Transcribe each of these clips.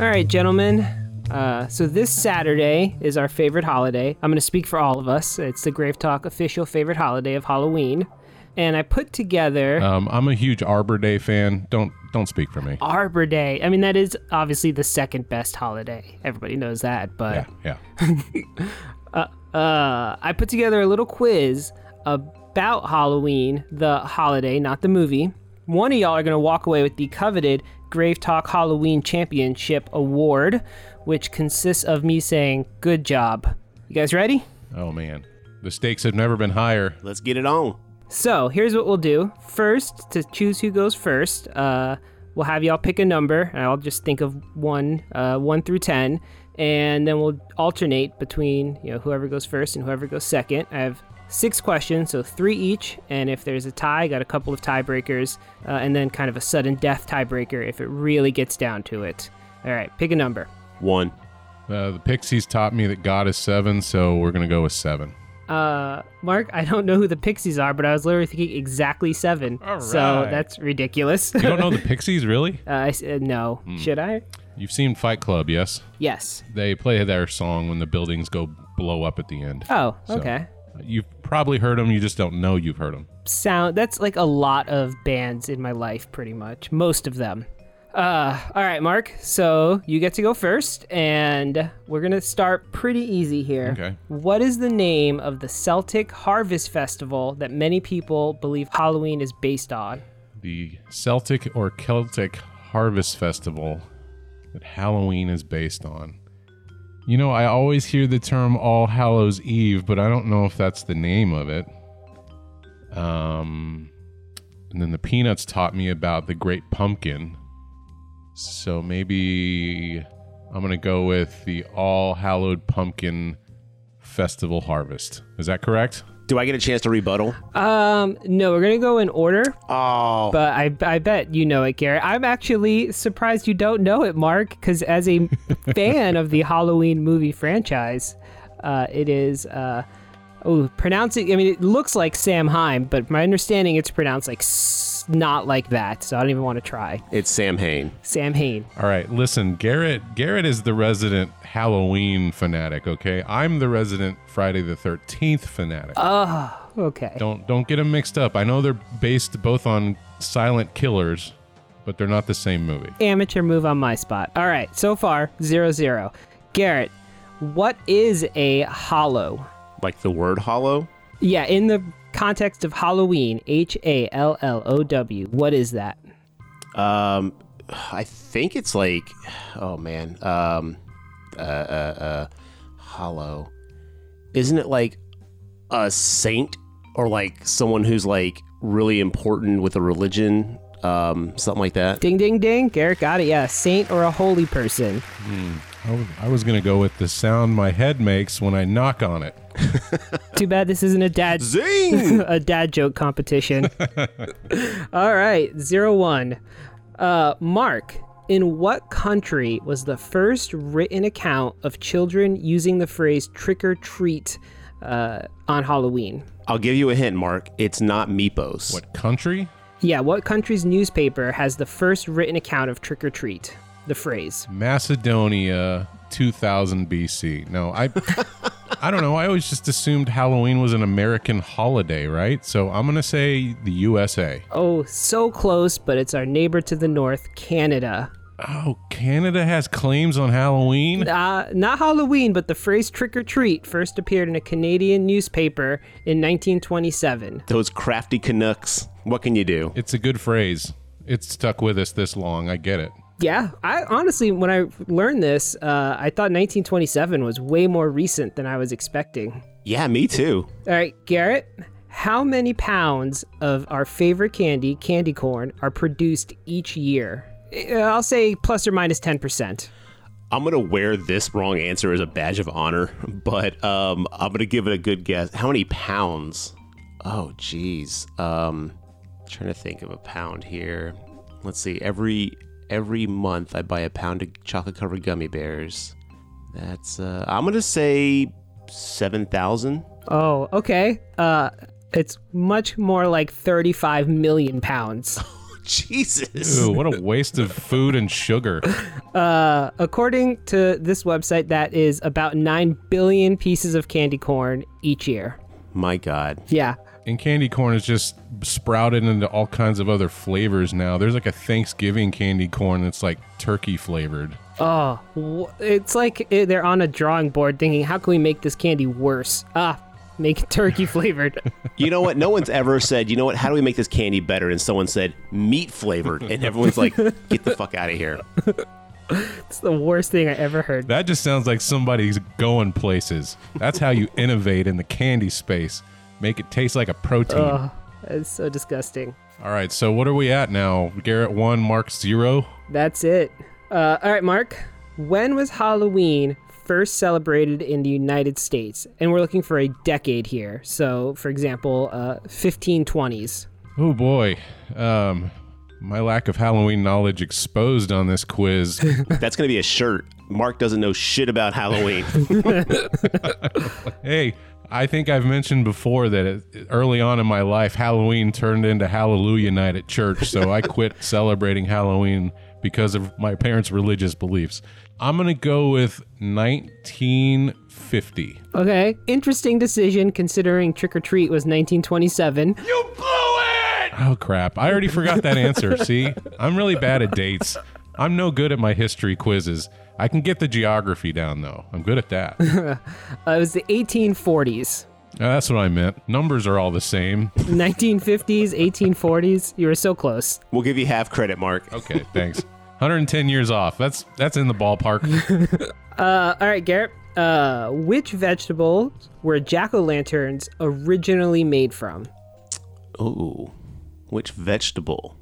All right, gentlemen. Uh, so this Saturday is our favorite holiday. I'm going to speak for all of us. It's the Grave Talk official favorite holiday of Halloween. And I put together Um, I'm a huge Arbor Day fan. Don't don't speak for me. Arbor Day. I mean, that is obviously the second best holiday. Everybody knows that. But Yeah, yeah. uh, I put together a little quiz about Halloween, the holiday, not the movie. One of y'all are going to walk away with the coveted Grave Talk Halloween Championship Award, which consists of me saying, Good job. You guys ready? Oh man, the stakes have never been higher. Let's get it on. So here's what we'll do. First, to choose who goes first, uh, we'll have y'all pick a number, and I'll just think of one, uh, one through ten, and then we'll alternate between you know whoever goes first and whoever goes second. I have six questions, so three each, and if there's a tie, I got a couple of tiebreakers, uh, and then kind of a sudden death tiebreaker if it really gets down to it. All right, pick a number. One. Uh, the Pixies taught me that God is seven, so we're gonna go with seven. Uh, Mark, I don't know who the Pixies are, but I was literally thinking exactly seven. All So that's ridiculous. You don't know the Pixies, really? Uh, I said no. Should I? You've seen Fight Club, yes? Yes. They play their song when the buildings go blow up at the end. Oh, So, okay. You've probably heard them. You just don't know you've heard them. Sound that's like a lot of bands in my life, pretty much. Most of them. Uh, all right, Mark. So you get to go first, and we're gonna start pretty easy here. Okay. What is the name of the Celtic Harvest Festival that many people believe Halloween is based on? The Celtic or Celtic Harvest Festival that Halloween is based on. You know, I always hear the term All Hallows Eve, but I don't know if that's the name of it. Um, and then the Peanuts taught me about the Great Pumpkin. So maybe I'm going to go with the All Hallowed Pumpkin Festival Harvest. Is that correct? Do I get a chance to rebuttal? Um, no, we're gonna go in order, Oh, but I, I bet you know it, Garrett. I'm actually surprised you don't know it, Mark, because as a fan of the Halloween movie franchise, uh, it is, uh, oh, pronouncing, I mean, it looks like Sam Heim, but my understanding it's pronounced like s- not like that, so I don't even want to try. it's Sam Hain. Sam Hain. All right, listen, Garrett. Garrett is the resident Halloween fanatic. Okay, I'm the resident Friday the Thirteenth fanatic. Okay. don't don't get them mixed up. I know they're based both on silent killers, but they're not the same movie. Amateur move on my spot. All right, so far, zero zero. Garrett, what is a hollow? Like the word hollow? Yeah, in the context of Halloween, H A L L O W, what is that? Um, I think it's like, oh man, um, uh, uh, uh, hollow. Isn't it like a saint or like someone who's like really important with a religion? Um, something like that. Ding, ding, ding. Garrett got it. Yeah, a saint or a holy person. I was, I was gonna go with the sound my head makes when I knock on it. Too bad this isn't a dad Zing! a dad joke competition. All right, zero one. Uh, Mark, in what country was the first written account of children using the phrase "trick or treat" uh, on Halloween? I'll give you a hint, Mark. It's not Meepos. What country? Yeah, what country's newspaper has the first written account of trick or treat? The phrase. Macedonia, 2000 BC. No, I. I don't know. I always just assumed Halloween was an American holiday, right? So I'm gonna say the USA. Oh, so close, but it's our neighbor to the north, Canada. Oh, Canada has claims on Halloween. Uh, not Halloween, but the phrase trick or treat first appeared in a Canadian newspaper in 1927. Those crafty Canucks. What can you do? It's a good phrase. It's stuck with us this long. I get it. Yeah, I honestly, when I learned this, uh, I thought 1927 was way more recent than I was expecting. Yeah, me too. All right, Garrett, how many pounds of our favorite candy, candy corn, are produced each year? Uh, I'll say plus or minus 10%. I'm gonna wear this wrong answer as a badge of honor, but um, I'm gonna give it a good guess. How many pounds? Oh, geez. Um, trying to think of a pound here. Let's see. Every every month, I buy a pound of chocolate covered gummy bears. That's uh, I'm gonna say seven thousand. Oh, okay. Uh, it's much more like 35 million pounds. Oh Jesus. Ooh, what a waste of food and sugar. Uh, according to this website, that is about 9 billion pieces of candy corn each year. My God. Yeah. And candy corn is just sprouted into all kinds of other flavors now. There's like a Thanksgiving candy corn that's like turkey flavored. Oh, it's like eh, they're on a drawing board thinking, how can we make this candy worse? Ah, make it turkey flavored. You know what? No one's ever said, you know what? How do we make this candy better? And someone said, meat flavored. And everyone's like, get the fuck out of here. it's the worst thing I ever heard. That just sounds like somebody's going places. That's how you innovate in the candy space. Make it taste like a protein. Oh, it's so disgusting. All right, so what are we at now? Garrett 1, Mark 0. That's it. Uh, all right, Mark. When was Halloween first celebrated in the United States? And we're looking for a decade here. So, for example, uh, 1520s. Oh boy. Um my lack of Halloween knowledge exposed on this quiz. That's going to be a shirt. Mark doesn't know shit about Halloween. hey, I think I've mentioned before that it, early on in my life, Halloween turned into Hallelujah night at church, so I quit celebrating Halloween because of my parents' religious beliefs. I'm going to go with 1950. Okay, interesting decision considering Trick or Treat was 1927. You blew it! Oh, crap. I already forgot that answer. See? I'm really bad at dates. I'm no good at my history quizzes. I can get the geography down, though. I'm good at that. Uh, it was the 1840s. Uh, that's what I meant. Numbers are all the same. 1950s, 1840s. You were so close. we'll give you half credit, Mark. Okay, thanks. 110 years off. That's that's in the ballpark. Uh, all right, Garrett. Uh, which vegetables were jack o' lanterns originally made from? Oh, which vegetable?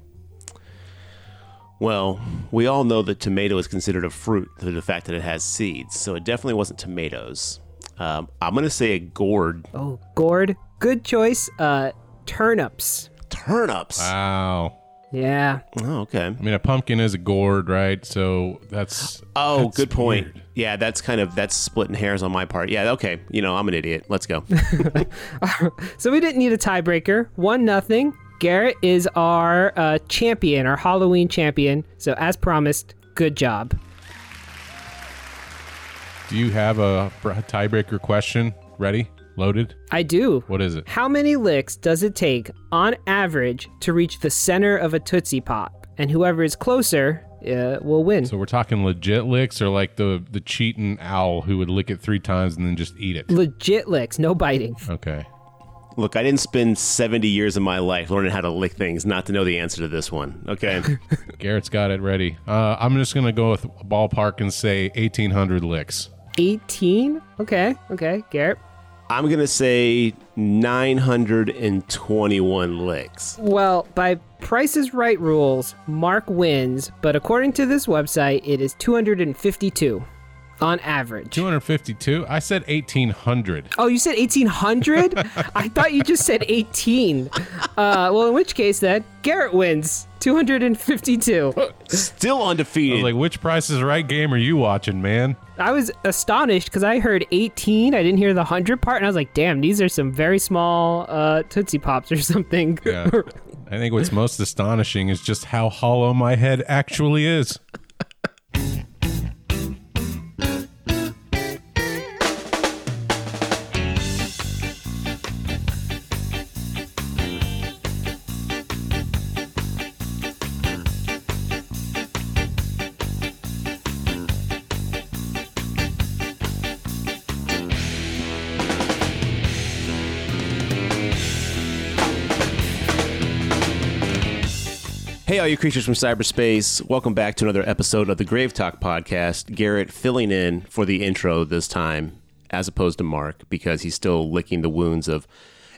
Well, we all know that tomato is considered a fruit due to the fact that it has seeds, so it definitely wasn't tomatoes. Um, I'm going to say a gourd. Oh, gourd. Good choice. Uh, turnips. Turnips. Wow. Yeah. oh, okay. I mean, a pumpkin is a gourd, right? So that's Oh, that's good point. weird. Yeah, that's kind of that's splitting hairs on my part. Yeah, okay. You know, I'm an idiot. Let's go. So we didn't need a tiebreaker. One nothing. Garrett is our uh, champion, our Halloween champion. So as promised, good job. Do you have a tiebreaker question ready, loaded? I do. What is it? How many licks does it take, on average, to reach the center of a Tootsie Pop? And whoever is closer uh, will win. So we're talking legit licks, or like the the cheating owl who would lick it three times and then just eat it. Legit licks, no biting. Okay. Look, I didn't spend 70 years of my life learning how to lick things not to know the answer to this one. Okay. Garrett's got it ready. Uh, I'm just gonna go with ballpark and say 1,800 licks. 18? Okay, okay. Garrett? I'm going to say 921 licks. Well, by Price is Right rules, Mark wins, but according to this website, it is 252 on average. 252. I said 1,800. Oh, you said 1800? I thought you just said 18. Uh, well, in which case, then, Garrett wins 252. Still undefeated. I was like, which Price is Right game are you watching, man? I was astonished because I heard 18. I didn't hear the 100 part, and I was like, damn, these are some very small uh, Tootsie Pops or something. Yeah. I think what's most astonishing is just how hollow my head actually is. Hey, all you creatures from cyberspace. Welcome back to another episode of the Grave Talk podcast. Garrett filling in for the intro this time, as opposed to Mark, because he's still licking the wounds of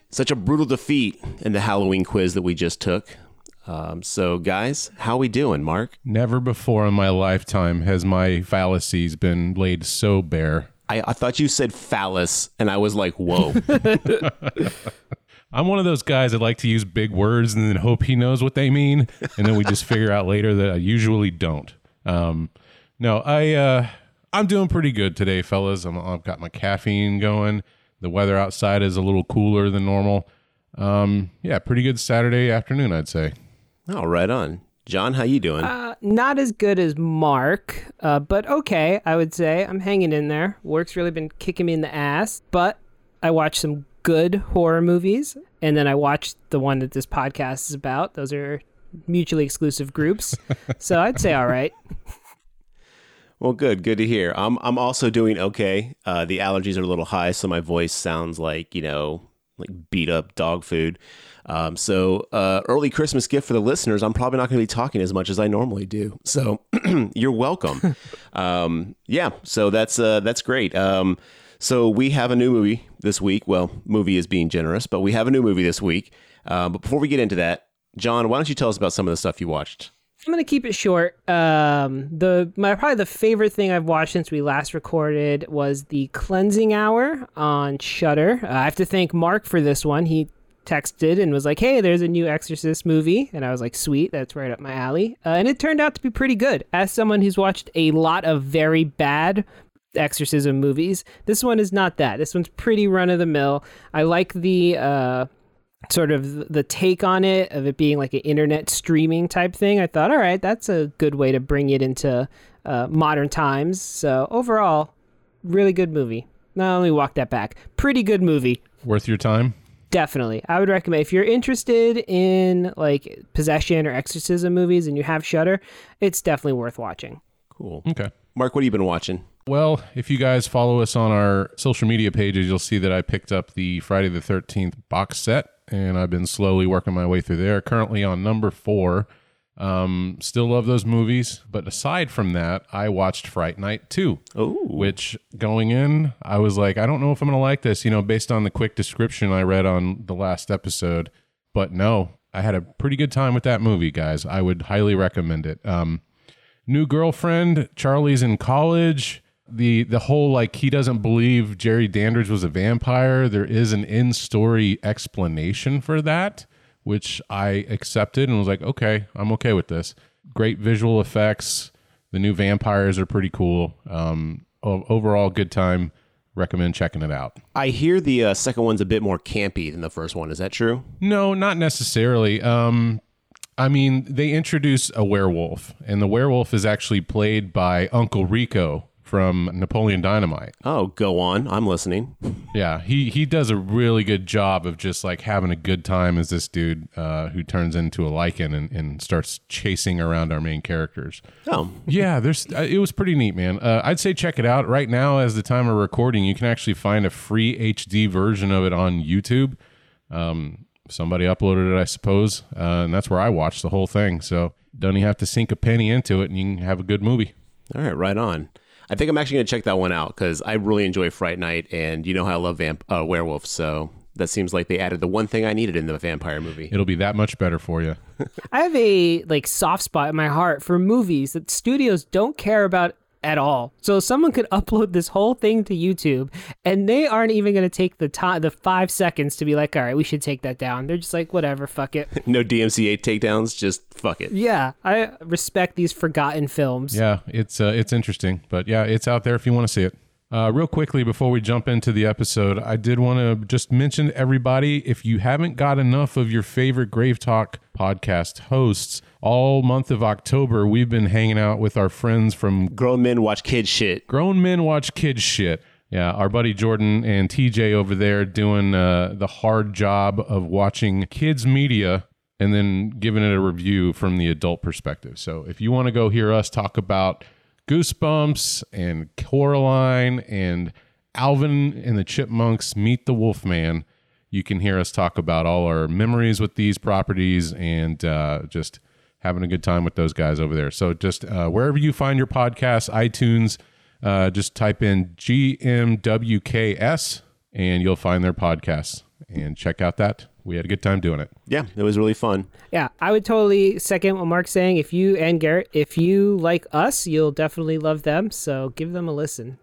such a brutal defeat in the Halloween quiz that we just took. Um, so, guys, how are we doing, Mark? Never before in my lifetime has my fallacies been laid so bare. I, I thought you said phallus, and I was like, whoa. I'm one of those guys that like to use big words and then hope he knows what they mean, and then we just figure out later that I usually don't. Um, no, I uh, I'm doing pretty good today, fellas. I'm, I've got my caffeine going. The weather outside is a little cooler than normal. Um, yeah, pretty good Saturday afternoon, I'd say. Oh, right on. John, how you doing? Uh, not as good as Mark, uh, but okay, I would say. I'm hanging in there. Work's really been kicking me in the ass, but I watched some good horror movies, and then I watched the one that this podcast is about. Those are mutually exclusive groups. so I'd say all right. Well, good, good to hear. I'm I'm also doing okay. Uh, the allergies are a little high, so my voice sounds like you know like beat up dog food. Um, so uh, early Christmas gift for the listeners. I'm probably not going to be talking as much as I normally do. So you're welcome. um, yeah, so that's uh, that's great. Um, so we have a new movie this week. Well, movie is being generous, but we have a new movie this week. Uh, but before we get into that, John, why don't you tell us about some of the stuff you watched? I'm gonna keep it short. Um, the my probably the favorite thing I've watched since we last recorded was the Cleansing Hour on Shudder. Uh, I have to thank Mark for this one. He texted and was like, "Hey, there's a new Exorcist movie," and I was like, "Sweet, that's right up my alley." Uh, and it turned out to be pretty good. As someone who's watched a lot of very bad exorcism movies, this one is not that. This one's pretty run of the mill. I like the uh, sort of the take on it of it being like an internet streaming type thing. I thought, all right, that's a good way to bring it into uh, modern times. So overall, really good movie. Not only walk that back, pretty good movie. Worth your time? Definitely. I would recommend if you're interested in like possession or exorcism movies and you have Shudder, it's definitely worth watching. Cool. Okay. Mark, what have you been watching? Well, if you guys follow us on our social media pages, you'll see that I picked up the Friday the 13th box set and I've been slowly working my way through there. Currently on number four. Um, still love those movies, but aside from that, I watched Fright Night 2. Oh, which going in, I was like, I don't know if I'm going to like this, you know, based on the quick description I read on the last episode. But no, I had a pretty good time with that movie, guys. I would highly recommend it. Um, new girlfriend, Charlie's in college. The the whole like he doesn't believe Jerry Dandridge was a vampire. There is an in story explanation for that, which I accepted and was like, okay, I'm okay with this. Great visual effects. The new vampires are pretty cool. Um, overall, good time. Recommend checking it out. I hear the uh, second one's a bit more campy than the first one. Is that true? No, not necessarily. Um, I mean, they introduce a werewolf, and the werewolf is actually played by Uncle Rico from Napoleon Dynamite. Oh, go on. I'm listening. Yeah, he he does a really good job of just like having a good time as this dude uh, who turns into a lycan and, and starts chasing around our main characters. Oh, Yeah, there's uh, it was pretty neat, man. Uh, I'd say check it out right now. As the time of recording, you can actually find a free HD version of it on YouTube. Um, somebody uploaded it, I suppose, uh, and that's where I watched the whole thing. So don't even have to sink a penny into it, and you can have a good movie. all right, right on. I think I'm actually going to check that one out because I really enjoy Fright Night, and you know how I love vamp- uh, werewolves. So that seems like they added the one thing I needed in the vampire movie. It'll be that much better for you. I have a like soft spot in my heart for movies that studios don't care about at all. So someone could upload this whole thing to YouTube and they aren't even going to take the time the 5 seconds to be like, "All right, we should take that down." They're just like, "Whatever, fuck it." No DMCA takedowns, just fuck it. yeah, I respect these forgotten films. Yeah, it's uh, it's interesting, but yeah, it's out there if you want to see it. Uh, real quickly before we jump into the episode, I did want to just mention to everybody if you haven't got enough of your favorite Grave Talk podcast hosts, all month of October, we've been hanging out with our friends from Grown men watch kids shit. Grown Men Watch Kids Shit. Yeah, our buddy Jordan and TJ over there doing uh, the hard job of watching kids' media and then giving it a review from the adult perspective. So if you want to go hear us talk about Goosebumps and Coraline and Alvin and the Chipmunks Meet the Wolfman, you can hear us talk about all our memories with these properties and uh, just having a good time with those guys over there. So just uh, wherever you find your podcasts, iTunes, uh, just type in GMWKS and you'll find their podcasts and check out that. We had a good time doing it. Yeah, it was really fun. Yeah, I would totally second what Mark's saying. If you and Garrett, if you like us, you'll definitely love them. So give them a listen.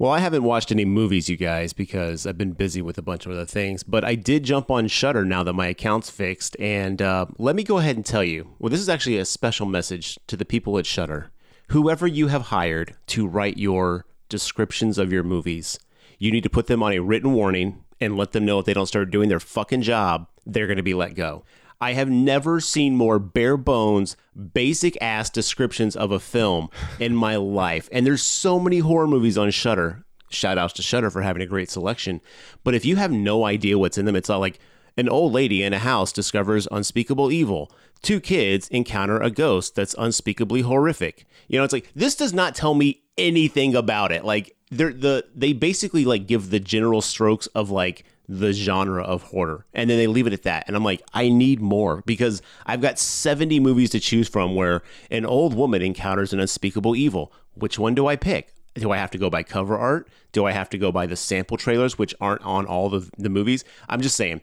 Well, I haven't watched any movies, you guys, because I've been busy with a bunch of other things. But I did jump on Shudder now that my account's fixed, and uh, let me go ahead and tell you. Well, this is actually a special message to the people at Shudder. Whoever you have hired to write your descriptions of your movies, you need to put them on a written warning and let them know if they don't start doing their fucking job, they're going to be let go. I have never seen more bare bones, basic ass descriptions of a film in my life. And there's so many horror movies on Shudder. Shout outs to Shudder for having a great selection. But if you have no idea what's in them, it's all like an old lady in a house discovers unspeakable evil. Two kids encounter a ghost that's unspeakably horrific. You know, it's like this does not tell me anything about it. Like they're the they basically like give the general strokes of like the genre of horror. And then they leave it at that. And i'm like i need more because i've got 70 movies to choose from where an old woman encounters an unspeakable evil. Which one do i pick? Do i have to go by cover art? Do i have to go by the sample trailers which aren't on all the, the movies? I'm just saying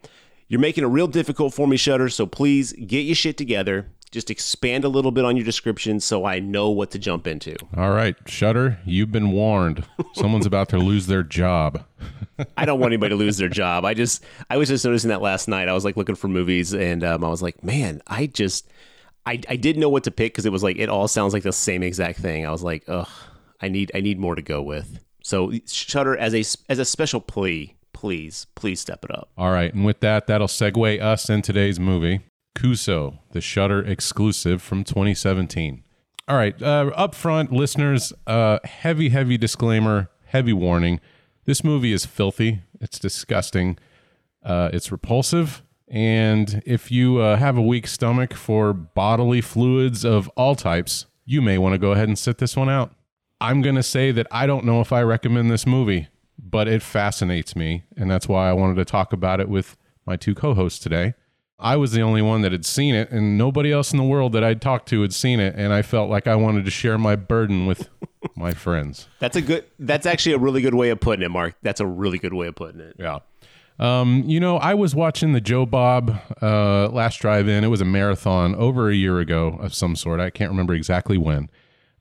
you're making it real difficult for me shudder so please get your shit together just expand a little bit on your description so I know what to jump into. All right, Shudder, you've been warned. Someone's about to lose their job. I don't want anybody to lose their job. I just, I was just noticing that last night. I was like looking for movies, and um, I was like, man, I just, I, I didn't know what to pick because it was like it all sounds like the same exact thing. I was like, ugh, I need, I need more to go with. So Shudder as a as a special plea, please, please step it up. All right, and with that, that'll segue us in today's movie. Kuso, the Shudder exclusive from 2017. All right, uh, up front, listeners, uh, heavy, heavy disclaimer, heavy warning. This movie is filthy. It's disgusting. Uh, it's repulsive. And if you uh, have a weak stomach for bodily fluids of all types, you may want to go ahead and sit this one out. I'm going to say that I don't know if I recommend this movie, but it fascinates me. And that's why I wanted to talk about it with my two co hosts today. I was the only one that had seen it, and nobody else in the world that I'd talked to had seen it, and I felt like I wanted to share my burden with my friends. That's a good. That's actually a really good way of putting it, Mark. That's a really good way of putting it. Yeah. Um, you know, I was watching the Joe Bob uh, last drive-in. It was a marathon over a year ago of some sort. I can't remember exactly when.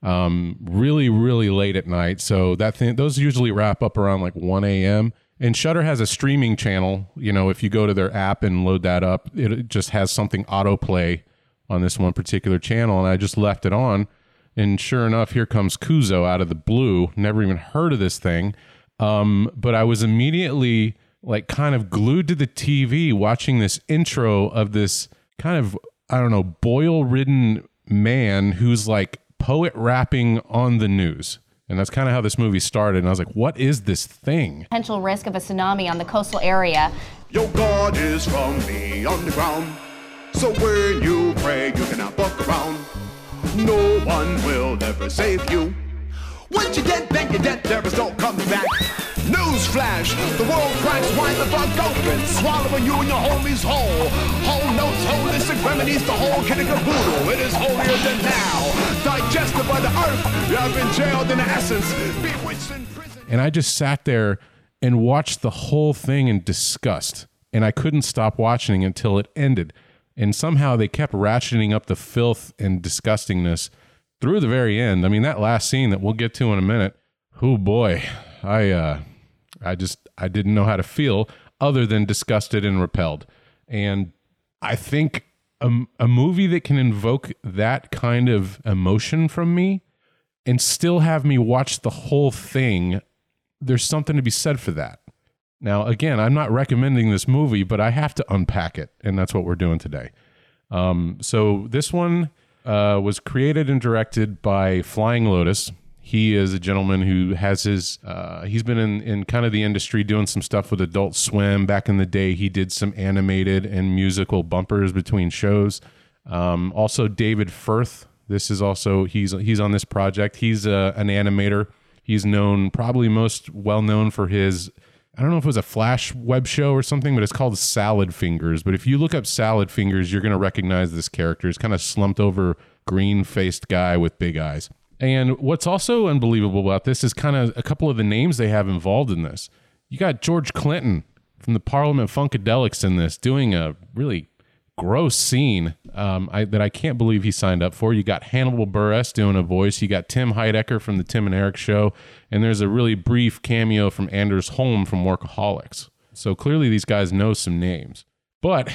Um, really, really late at night. So that thing, those usually wrap up around like 1 a.m. And Shudder has a streaming channel. You know, if you go to their app and load that up, it just has something autoplay on this one particular channel. And I just left it on. And sure enough, here comes Kuso out of the blue. Never even heard of this thing. Um, but I was immediately like kind of glued to the TV watching this intro of this kind of, I don't know, boil ridden man who's like poet rapping on the news. And that's kind of how this movie started. And I was like, what is this thing? Potential risk of a tsunami on the coastal area. Your God is from the underground. So when you pray, you cannot fuck around. No one will ever save you. Once you're dead, then you're dead, there is no coming back. Newsflash, the world cracks wide fuck open, swallowing you and your homies whole. Whole notes, holistic remedies, the whole kit of caboodle. It is holier than now. Digested by the earth, you have been jailed in essence, bewitched in prison. And I just sat there and watched the whole thing in disgust. And I couldn't stop watching until it ended. And somehow they kept ratcheting up the filth and disgustingness through the very end. I mean, that last scene that we'll get to in a minute. Oh boy, I uh, I just I didn't know how to feel other than disgusted and repelled. And I think a, a movie that can invoke that kind of emotion from me and still have me watch the whole thing, there's something to be said for that. Now, again, I'm not recommending this movie, but I have to unpack it, and that's what we're doing today. Um, so this one uh, was created and directed by Flying Lotus. He is a gentleman who has his. Uh, he's been in, in kind of the industry doing some stuff with Adult Swim. Back in the day, he did some animated and musical bumpers between shows. Um, also, David Firth. This is also he's he's on this project. He's uh, an animator. He's known probably most well known for his. I don't know if it was a Flash web show or something, but it's called Salad Fingers. But if you look up Salad Fingers, you're going to recognize this character. He's kind of slumped over, green faced guy with big eyes. And what's also unbelievable about this is kind of a couple of the names they have involved in this. You got George Clinton from the Parliament Funkadelics in this doing a really gross scene um, I, that I can't believe he signed up for. You got Hannibal Buress doing a voice. You got Tim Heidecker from the Tim and Eric Show, and there's a really brief cameo from Anders Holm from Workaholics. So clearly these guys know some names. But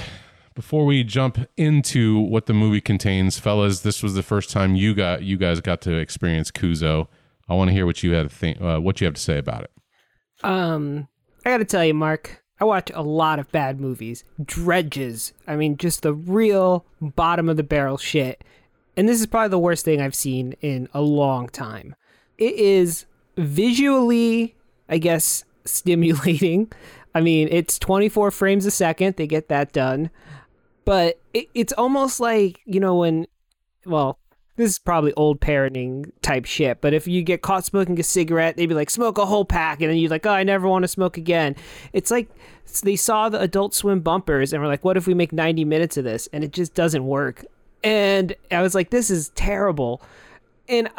before we jump into what the movie contains, fellas, this was the first time you got you guys got to experience Kuso. I want to hear what you had to think, uh, what you have to say about it. Um, I got to tell you, Mark, I watch a lot of bad movies, dredges. I mean, just the real bottom of the barrel shit. And this is probably the worst thing I've seen in a long time. It is visually, I guess, stimulating. I mean, it's 24 frames a second. They get that done. But it, it's almost like, you know, when, well, this is probably old parenting type shit, but if you get caught smoking a cigarette, they'd be like, smoke a whole pack. And then you're like, oh, I never want to smoke again. It's like they saw the Adult Swim bumpers and were like, what if we make 90 minutes of this? And it just doesn't work. And I was like, this is terrible. And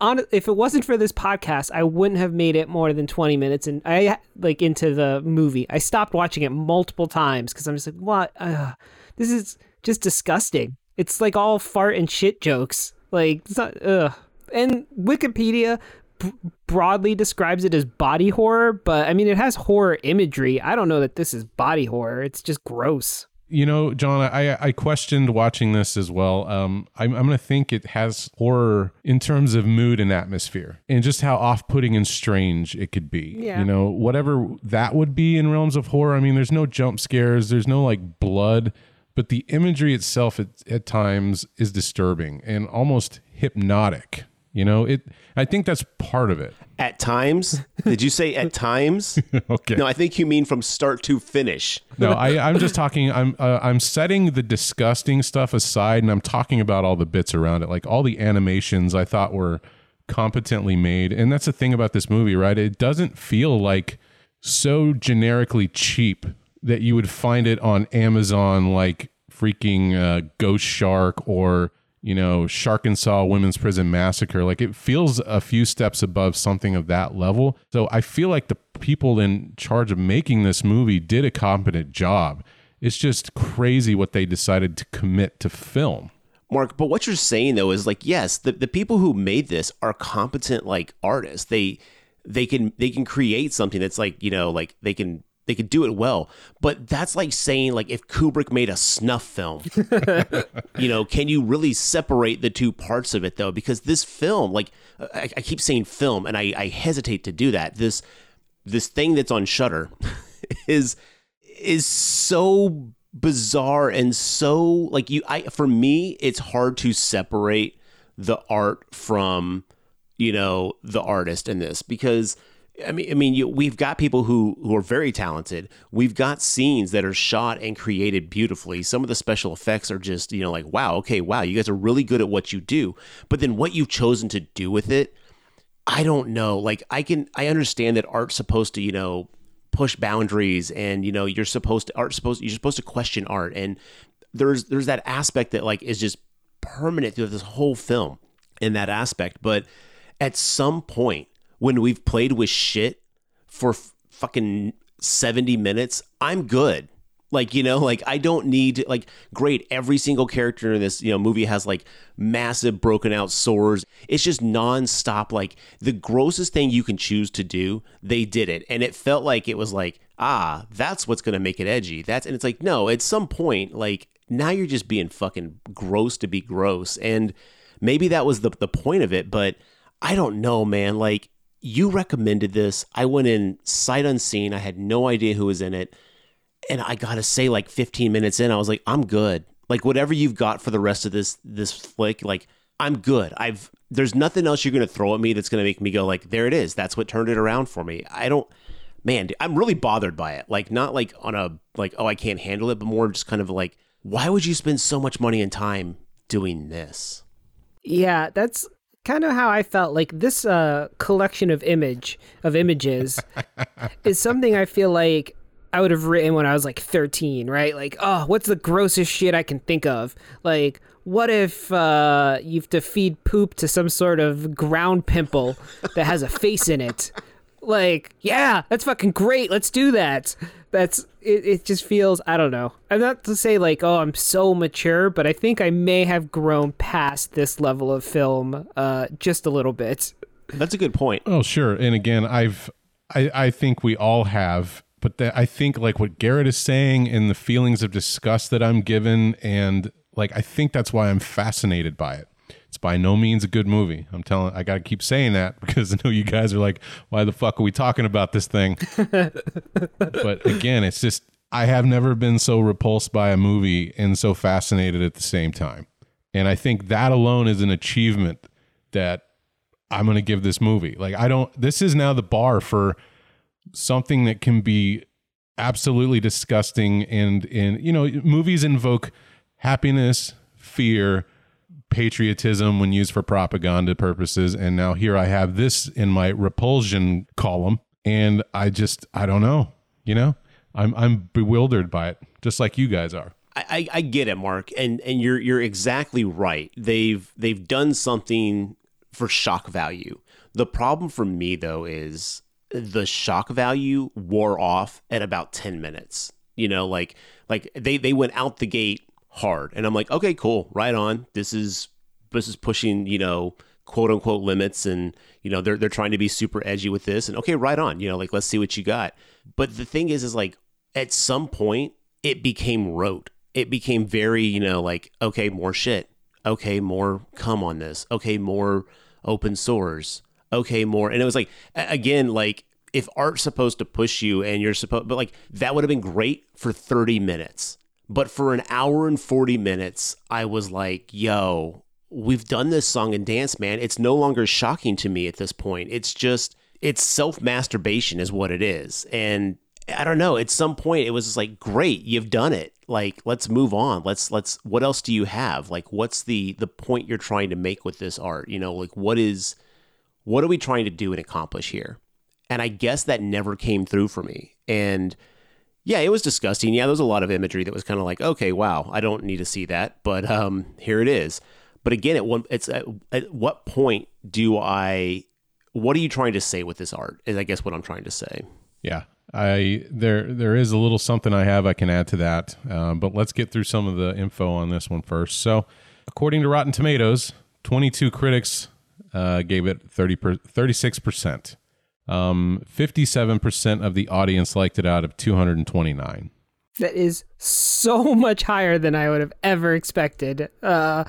on, if it wasn't for this podcast, I wouldn't have made it more than 20 minutes. And I like into the movie. I stopped watching it multiple times because I'm just like, what? Uh, this is just disgusting. It's like all fart and shit jokes. Like, it's not, ugh. And Wikipedia b- broadly describes it as body horror, but I mean, it has horror imagery. I don't know that this is body horror. It's just gross. You know, John, I, I questioned watching this as well. Um, I'm, I'm going to think it has horror in terms of mood and atmosphere and just how off putting and strange it could be. Yeah. You know, whatever that would be in realms of horror. I mean, there's no jump scares, there's no like blood but the imagery itself at, at times is disturbing and almost hypnotic you know? It i think that's part of it. At times, did you say at times? okay. No, I think you mean from start to finish. no I, i'm just talking i'm uh, i'm setting the disgusting stuff aside and i'm talking about all the bits around it like all the animations i thought were competently made. And that's the thing about this movie right? It doesn't feel like so generically cheap that you would find it on Amazon like freaking uh, Ghost Shark or you know Sharkansas Women's Prison Massacre. Like it feels a few steps above something of that level. So I feel like the people in charge of making this movie did a competent job. It's just crazy what they decided to commit to film. Mark, but what you're saying though is like, yes, the, the people who made this are competent like artists. They they can they can create something that's like, you know, like they can they could do it well. But that's like saying like if Kubrick made a snuff film, you know, can you really separate the two parts of it though? Because this film, like I, I keep saying film, and I, I hesitate to do that. This this thing that's on Shudder is is so bizarre and so like you I for me it's hard to separate the art from you know the artist in this because I mean, I mean, you, we've got people who who are very talented. We've got scenes that are shot and created beautifully. Some of the special effects are just, you know, like wow, okay, wow, you guys are really good at what you do. But then what you've chosen to do with it, I don't know. Like I can, I understand that art's supposed to, you know, push boundaries, and you know, you're supposed to art supposed you're supposed to question art, and there's there's that aspect that like is just permanent through this whole film in that aspect. But at some point when we've played with shit for f- fucking 70 minutes, I'm good. Like, you know, like I don't need like great every single character in this, you know, movie has like massive broken out sores. It's just nonstop like the grossest thing you can choose to do, they did it. And it felt like it was like, ah, that's what's going to make it edgy. That's and it's like, no, at some point like now you're just being fucking gross to be gross. And maybe that was the the point of it, but I don't know, man. Like you recommended this. I went in sight unseen. I had no idea who was in it. And I gotta say, like 15 minutes in, I was like, I'm good. Like whatever you've got for the rest of this this flick, like I'm good. I've there's nothing else you're gonna throw at me that's gonna make me go like, there it is. That's what turned it around for me. I don't man, I'm really bothered by it. Like not like on a like, oh I can't handle it, but more just kind of like, why would you spend so much money and time doing this? Yeah, that's kind of how I felt like this uh, collection of image of images is something I feel like I would have written when I was like 13, right? Like, oh, what's the grossest shit I can think of? Like, what if uh, you have to feed poop to some sort of ground pimple that has a face in it? Like, yeah, that's fucking great. Let's do that. That's it, it just feels I don't know. I'm not to say like, oh, I'm so mature, but I think I may have grown past this level of film uh just a little bit. That's a good point. Oh, sure. And again, I've I, I think we all have, but that I think like what Garrett is saying and the feelings of disgust that I'm given and like I think that's why I'm fascinated by it. By no means a good movie. I'm telling. I got to keep saying that because I know you guys are like, "Why the fuck are we talking about this thing?" but again, it's just I have never been so repulsed by a movie and so fascinated at the same time. And I think that alone is an achievement that I'm going to give this movie. Like I don't this is now the bar for something that can be absolutely disgusting and and you know, movies invoke happiness, fear, patriotism when used for propaganda purposes and now here I have this in my repulsion column and I just I don't know, you know? I'm I'm bewildered by it just like you guys are. I, I, get it, Mark, and and you're you're exactly right. They've they've done something for shock value. The problem for me though is the shock value wore off at about 10 minutes. You know, like like they they went out the gate hard and I'm like, "Okay, cool. Right on. This is this is pushing, you know, quote unquote limits and you know, they're they're trying to be super edgy with this and okay, right on. You know, like let's see what you got." But the thing is is like at some point it became rote. It became very, you know, like okay, more shit. Okay, more come on this. Okay, more open source. Okay, more. And it was like, again, like if art's supposed to push you and you're supposed, but like that would have been great for 30 minutes. But for an hour and 40 minutes, I was like, yo, we've done this song and dance, man. It's no longer shocking to me at this point. It's just, it's self masturbation, is what it is. And I don't know. At some point, it was just like, great, you've done it. Like, let's move on. Let's let's. What else do you have? Like, what's the the point you're trying to make with this art? You know, like what is, what are we trying to do and accomplish here? And I guess that never came through for me. And yeah, it was disgusting. Yeah, there was a lot of imagery that was kind of like, okay, wow, I don't need to see that, but um, here it is. But again, at one, it's at, at what point do I? What are you trying to say with this art? Is I guess what I'm trying to say. Yeah, I there there is a little something I have I can add to that, uh, but let's get through some of the info on this one first. So, according to Rotten Tomatoes, 22 critics uh, gave it 30 36 percent. Um, 57% of the audience liked it out of 229. That is so much higher than I would have ever expected. Uh,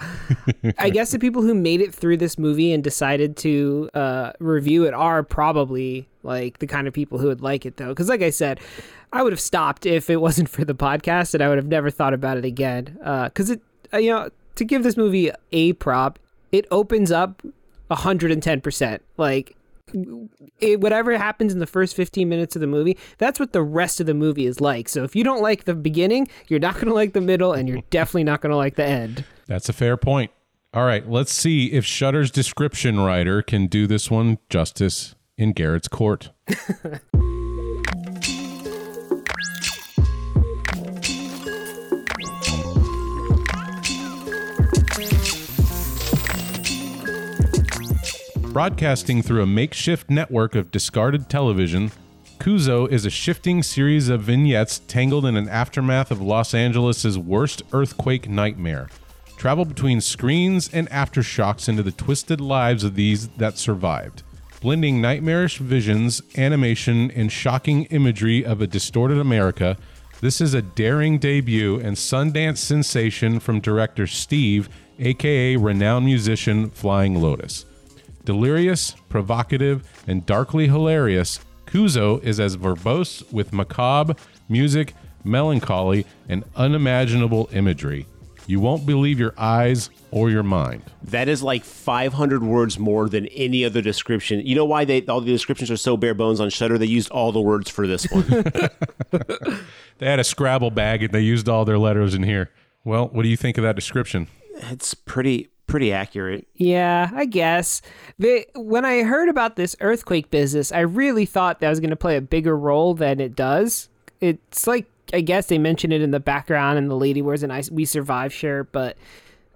I guess the people who made it through this movie and decided to uh, review it are probably like the kind of people who would like it, though. Because, like I said, I would have stopped if it wasn't for the podcast, and I would have never thought about it again. Because it, uh, you know, to give this movie a prop, it opens up 110%. Like it, whatever happens in the first 15 minutes of the movie, that's what the rest of the movie is like. So if you don't like the beginning, you're not going to like the middle, and you're definitely not going to like the end. That's a fair point. All right, let's see if Shudder's description writer can do this one justice in Garrett's court. Broadcasting through a makeshift network of discarded television, Kuso is a shifting series of vignettes tangled in an aftermath of Los Angeles' worst earthquake nightmare. Travel between screens and aftershocks into the twisted lives of these that survived, blending nightmarish visions, animation, and shocking imagery of a distorted America. This is a daring debut and Sundance sensation from director Steve, aka renowned musician Flying Lotus. Delirious, provocative, and darkly hilarious, Kuso is as verbose with macabre music, melancholy, and unimaginable imagery. You won't believe your eyes or your mind. That is like 500 words more than any other description. You know why they all the descriptions are so bare bones on Shudder? They used all the words for this one. they had a Scrabble bag and they used all their letters in here. Well, what do you think of that description? It's pretty pretty accurate. Yeah, I guess. They, when I heard about this earthquake business, I really thought that was going to play a bigger role than it does. It's like I guess they mention it in the background, and the lady wears an "I We Survive" shirt, but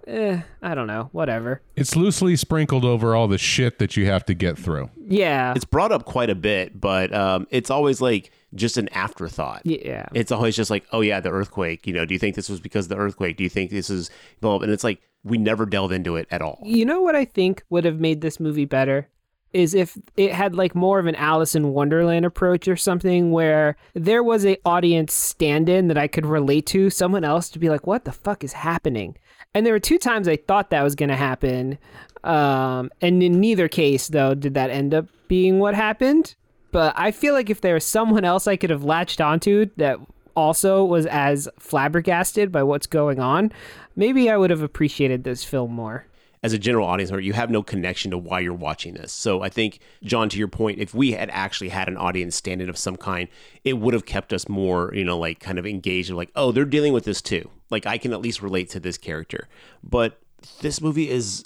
eh, I don't know. Whatever. It's loosely sprinkled over all the shit that you have to get through. Yeah, it's brought up quite a bit, but um, it's always like just an afterthought. Yeah, it's always just like, oh yeah, the earthquake. You know, do you think this was because of the earthquake? Do you think this is? Well, and it's like we never delve into it at all. You know what I think would have made this movie better? is if it had like more of an Alice in Wonderland approach or something where there was a audience stand-in that I could relate to, someone else to be like, "What the fuck is happening?" And there were two times I thought that was going to happen. Um, and in neither case, though, did that end up being what happened. But I feel like if there was someone else I could have latched onto that also was as flabbergasted by what's going on, maybe I would have appreciated this film more as a general audience member, you have no connection to why you're watching this. So I think, John, to your point, if we had actually had an audience stand-in of some kind, it would have kept us more, you know, like kind of engaged. Like, oh, they're dealing with this too. Like, I can at least relate to this character. But this movie is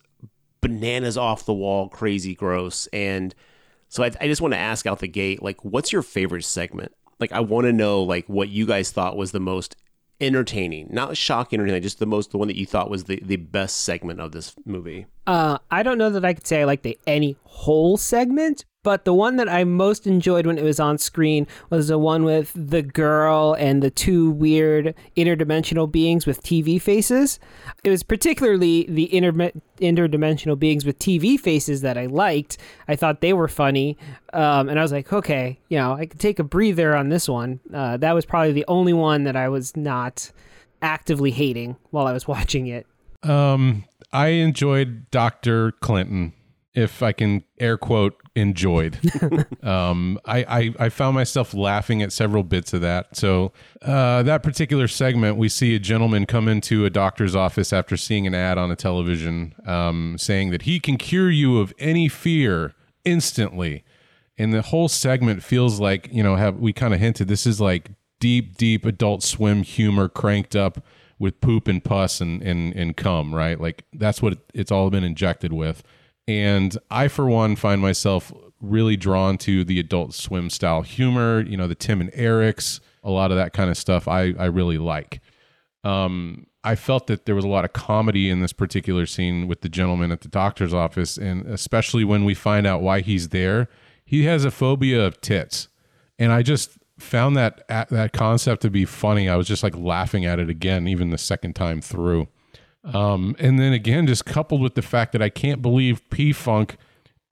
bananas off the wall, crazy, gross, and so I, I just want to ask out the gate, like, what's your favorite segment? Like, I want to know, like, what you guys thought was the most entertaining, not shocking or anything, just the most the one that you thought was the, the best segment of this movie? Uh, I don't know that I could say I like the any whole segment, but the one that I most enjoyed when it was on screen was the one with the girl and the two weird interdimensional beings with TV faces. It was particularly the inter- interdimensional beings with TV faces that I liked. I thought they were funny. Um, and I was like, okay, you know, I could take a breather on this one. Uh, that was probably the only one that I was not actively hating while I was watching it. Um, I enjoyed Dr. Clinton if I can air quote enjoyed. um, I, I, I found myself laughing at several bits of that. So uh, that particular segment, we see a gentleman come into a doctor's office after seeing an ad on a television um, saying that he can cure you of any fear instantly. And the whole segment feels like you know have we kind of hinted this is like deep deep adult swim humor cranked up with poop and pus and and, and cum right like that's what it's all been injected with and I, for one, find myself really drawn to the adult swim style humor, you know, the Tim and Eric's, a lot of that kind of stuff I, I really like. Um, I felt that there was a lot of comedy in this particular scene with the gentleman at the doctor's office, and especially when we find out why he's there. He has a phobia of tits, and I just found that that concept to be funny. I was just like laughing at it again, even the second time through. Um, and then again, just coupled with the fact that I can't believe P Funk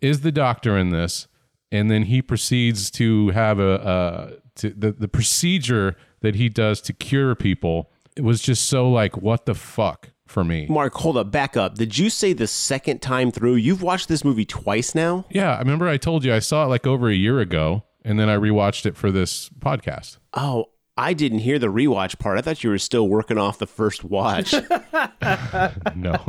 is the doctor in this, and then he proceeds to have a, uh, to, the the procedure that he does to cure people. It was just so like, what the fuck for me. Mark, hold up, back up. Did you say the second time through? You've watched this movie twice now. Yeah, I remember I told you I saw it like over a year ago, and then I rewatched it for this podcast. Oh, I didn't hear the rewatch part. I thought you were still working off the first watch. no,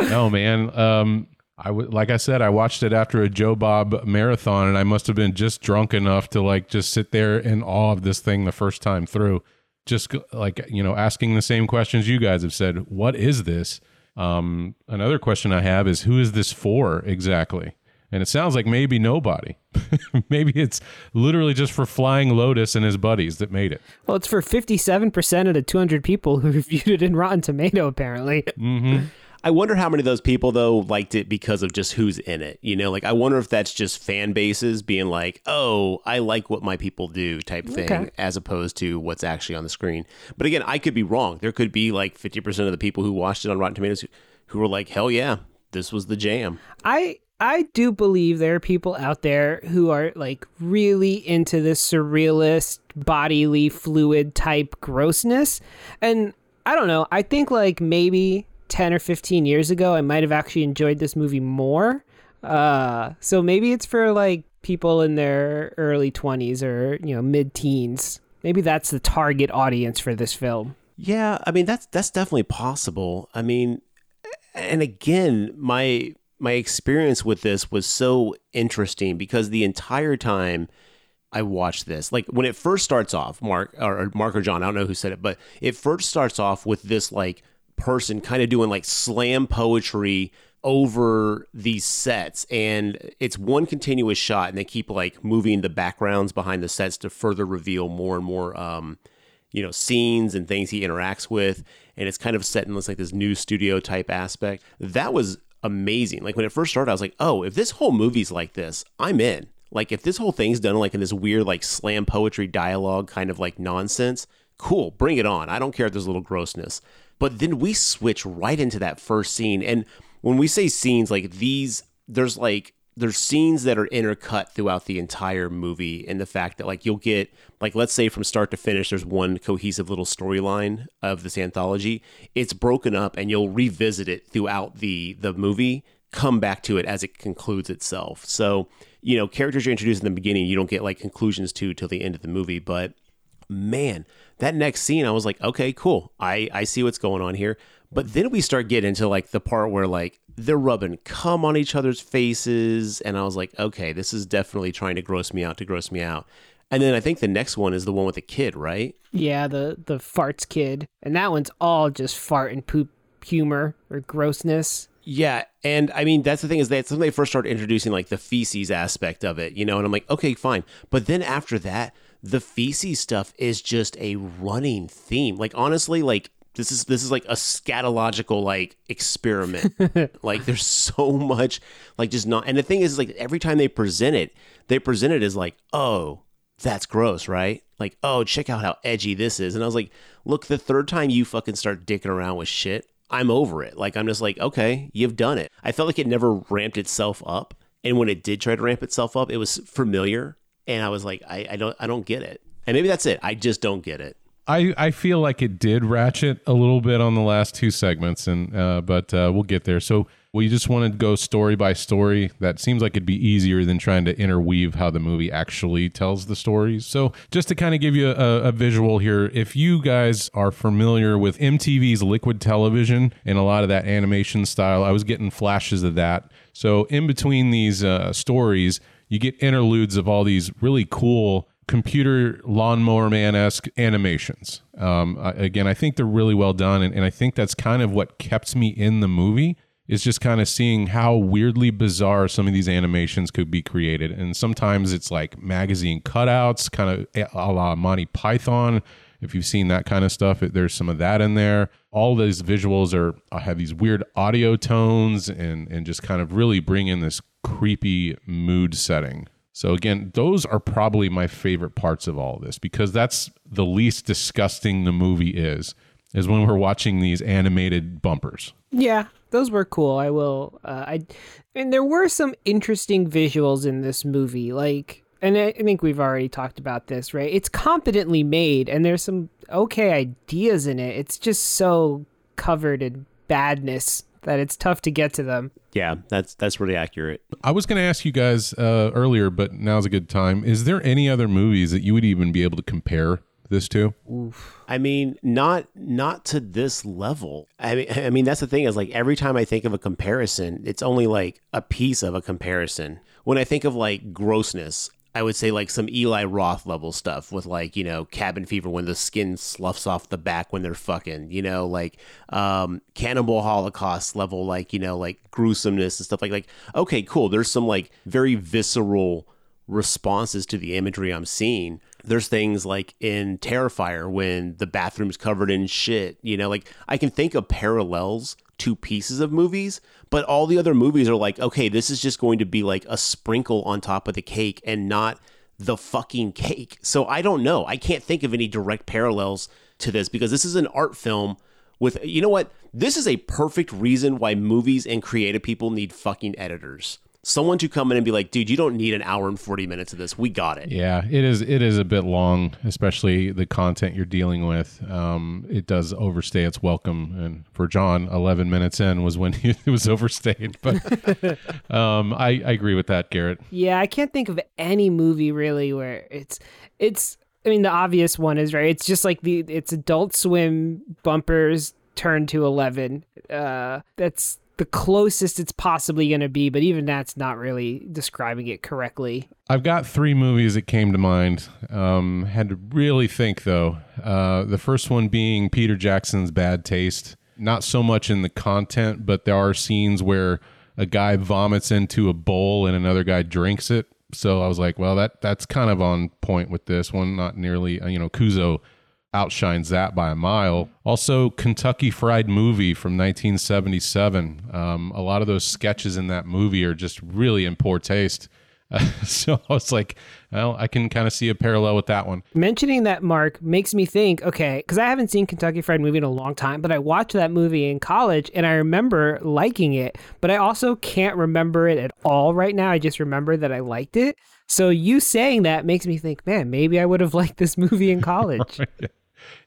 no, man. Um, I w- like I said, I watched it after a Joe Bob marathon, and I must have been just drunk enough to like just sit there in awe of this thing the first time through. Just like you know, asking the same questions you guys have said. What is this? Um, another question I have is who is this for exactly? And it sounds like maybe nobody. maybe it's literally just for Flying Lotus and his buddies that made it. Well, it's for 57% of the 200 people who reviewed it in Rotten Tomato, apparently. Mm-hmm. I wonder how many of those people though liked it because of just who's in it. You know, like I wonder if that's just fan bases being like, "Oh, I like what my people do" type thing, okay. as opposed to what's actually on the screen. But again, I could be wrong. There could be like fifty percent of the people who watched it on Rotten Tomatoes who, who were like, "Hell yeah, this was the jam." I I do believe there are people out there who are like really into this surrealist bodily fluid type grossness. And I don't know, I think like maybe 10 or 15 years ago I might have actually enjoyed this movie more. Uh so maybe it's for like people in their early 20s or, you know, mid-teens. Maybe that's the target audience for this film. Yeah, I mean that's that's definitely possible. I mean and again, my my experience with this was so interesting because the entire time I watched this, like when it first starts off, Mark or Mark or John, I don't know who said it, but it first starts off with this like person kind of doing like slam poetry over these sets and it's one continuous shot and they keep like moving the backgrounds behind the sets to further reveal more and more um you know scenes and things he interacts with and it's kind of set in this like this new studio type aspect. That was amazing. Like when it first started, I was like, oh, if this whole movie's like this, I'm in. Like if this whole thing's done like in this weird like slam poetry dialogue kind of like nonsense, cool, bring it on. I don't care if there's a little grossness. But then we switch right into that first scene. And when we say scenes like these, there's like there's scenes that are intercut throughout the entire movie and the fact that like you'll get like let's say from start to finish there's one cohesive little storyline of this anthology. It's broken up and you'll revisit it throughout the the movie come back to it as it concludes itself. So you know characters you're introduced in the beginning you don't get like conclusions to till the end of the movie but man that next scene i was like okay cool. I i see what's going on here but then we start getting into like the part where like they're rubbing cum on each other's faces. And I was like, okay, this is definitely trying to gross me out to gross me out. And then I think the next one is the one with the kid, right? Yeah, the the farts kid, and that one's all just fart and poop humor or grossness. Yeah, and I mean that's the thing is that's when they first started introducing like the feces aspect of it, you know, and I'm like, okay, fine. But then after that, the feces stuff is just a running theme. Like honestly, like this is this is like a scatological like experiment. like there's so much like just not and the thing is like every time they present it, they present it as like, oh, that's gross, right? Like, oh, check out how edgy this is. And I was like, look, the third time you fucking start dicking around with shit, I'm over it. Like I'm just like, okay, you've done it. I felt like it never ramped itself up. And when it did try to ramp itself up, it was familiar. And I was like, I, I don't I don't get it. And maybe that's it. I just don't get it. I, I feel like it did ratchet a little bit on the last two segments, and uh, but uh, we'll get there. So we just want to go story by story. That seems like it'd be easier than trying to interweave how the movie actually tells the stories. So just to kind of give you a, a visual here, if you guys are familiar with MTV's Liquid Television and a lot of that animation style, I was getting flashes of that. So in between these uh, stories, you get interludes of all these really cool computer lawnmower man esque animations. Um, again, I think they're really well done, and, and I think that's kind of what kept me in the movie. Is just kind of seeing how weirdly bizarre some of these animations could be created, and sometimes it's like magazine cutouts, kind of a la Monty Python. If you've seen that kind of stuff, there's some of that in there. All these visuals are uh, have these weird audio tones and and just kind of really bring in this creepy mood setting so again, those are probably my favorite parts of all of this because that's the least disgusting the movie is is when we're watching these animated bumpers. Yeah, those were cool. I will uh, I and there were some interesting visuals in this movie like and I think we've already talked about this, right? It's competently made and there's some okay ideas in it. It's just so covered in badness that it's tough to get to them. Yeah, that's that's really accurate. I was going to ask you guys uh, earlier, but now's a good time. Is there any other movies that you would even be able to compare this to? Oof. I mean, not not to this level. I mean, I mean that's the thing is like every time I think of a comparison, it's only like a piece of a comparison. When I think of like grossness, I would say like some Eli Roth level stuff with like, you know, cabin fever when the skin sloughs off the back when they're fucking, you know, like um cannibal holocaust level, like, you know, like gruesomeness and stuff like like, okay, cool. There's some like very visceral responses to the imagery I'm seeing. There's things like in Terrifier when the bathroom's covered in shit, you know, like I can think of parallels to pieces of movies, but all the other movies are like, okay, this is just going to be like a sprinkle on top of the cake and not the fucking cake. So I don't know. I can't think of any direct parallels to this because this is an art film with, you know what? This is a perfect reason why movies and creative people need fucking editors someone to come in and be like, dude, you don't need an hour and 40 minutes of this. We got it. Yeah, it is it is a bit long, especially the content you're dealing with. Um, it does overstay its welcome. And for John, 11 minutes in was when it was overstayed. But um, I, I agree with that, Garrett. Yeah, I can't think of any movie really where it's it's I mean the obvious one is right. It's just like the it's adult swim bumpers turned to 11. Uh that's the closest it's possibly going to be, but even that's not really describing it correctly. I've got three movies that came to mind. Um, had to really think though. Uh, the first one being Peter Jackson's Bad Taste. Not so much in the content, but there are scenes where a guy vomits into a bowl and another guy drinks it. So I was like, well, that that's kind of on point with this one. Not nearly, uh, you know, Kuso outshines that by a mile. Also, Kentucky Fried Movie from 1977. Um, a lot of those sketches in that movie are just really in poor taste. Uh, so I was like, well, I can kind of see a parallel with that one. Mentioning that, Mark, makes me think, okay, because I haven't seen Kentucky Fried Movie in a long time, but I watched that movie in college and I remember liking it, but I also can't remember it at all right now. I just remember that I liked it. So you saying that makes me think, man, maybe I would have liked this movie in college.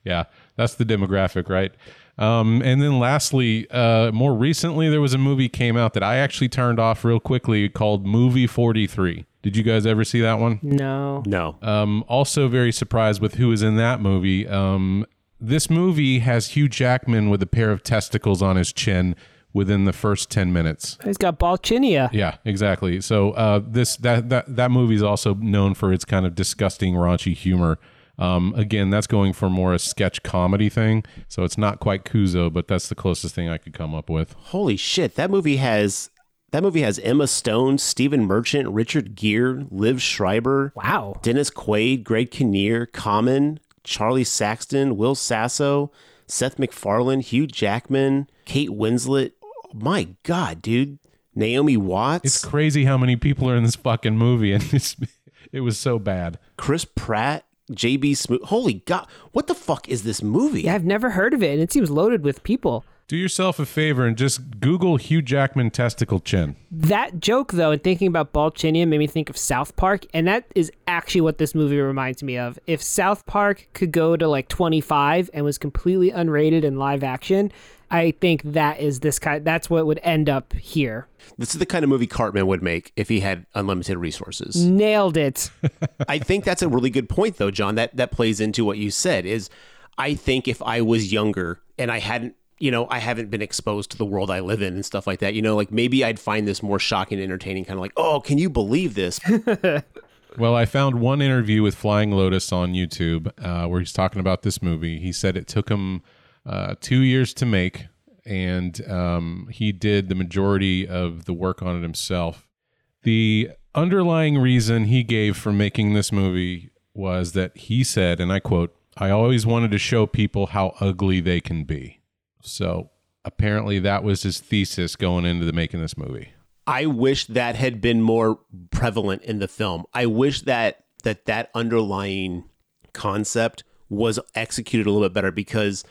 Yeah, that's the demographic, right? Um, and then lastly, uh, more recently, there was a movie came out that I actually turned off real quickly called Movie 43. Did you guys ever see that one? no. No. Um, also very surprised with who was in that movie. Um, this movie has Hugh Jackman with a pair of testicles on his chin within the first 10 minutes. He's got Balchinia. Yeah, exactly. So uh, this that that that movie is also known for its kind of disgusting, raunchy humor. Um, again, that's going for more a sketch comedy thing. So it's not quite Kuso, but that's the closest thing I could come up with. Holy shit! That movie has that movie has Emma Stone, Stephen Merchant, Richard Gere, Liev Schreiber, Wow. Dennis Quaid, Greg Kinnear, Common, Charlie Saxton, Will Sasso, Seth MacFarlane, Hugh Jackman, Kate Winslet. My God, dude. Naomi Watts, It's crazy how many people are in this fucking movie, and it's, it was so bad. Chris Pratt, JB Smoove. Holy God. What the fuck is this movie? Yeah, I've never heard of it, and it seems loaded with people. Do yourself a favor and just Google Hugh Jackman testicle chin. That joke, though, and thinking about Balchinia made me think of South Park, and that is actually what this movie reminds me of. If South Park could go to like 25 and was completely unrated in live action, I think that is this kind. That's what would end up here. This is the kind of movie Cartman would make if he had unlimited resources. Nailed it. I think that's a really good point though, John. That that plays into what you said is I think if I was younger and I hadn't you know, I haven't been exposed to the world I live in and stuff like that. You know, like maybe I'd find this more shocking and entertaining, kind of like, oh, can you believe this? Well, I found one interview with Flying Lotus on YouTube uh, where he's talking about this movie. He said it took him uh, two years to make, and um, he did the majority of the work on it himself. The underlying reason he gave for making this movie was that he said, and I quote, I always wanted to show people how ugly they can be. So apparently that was his thesis going into the making this movie. I wish that had been more prevalent in the film. I wish that that that underlying concept was executed a little bit better because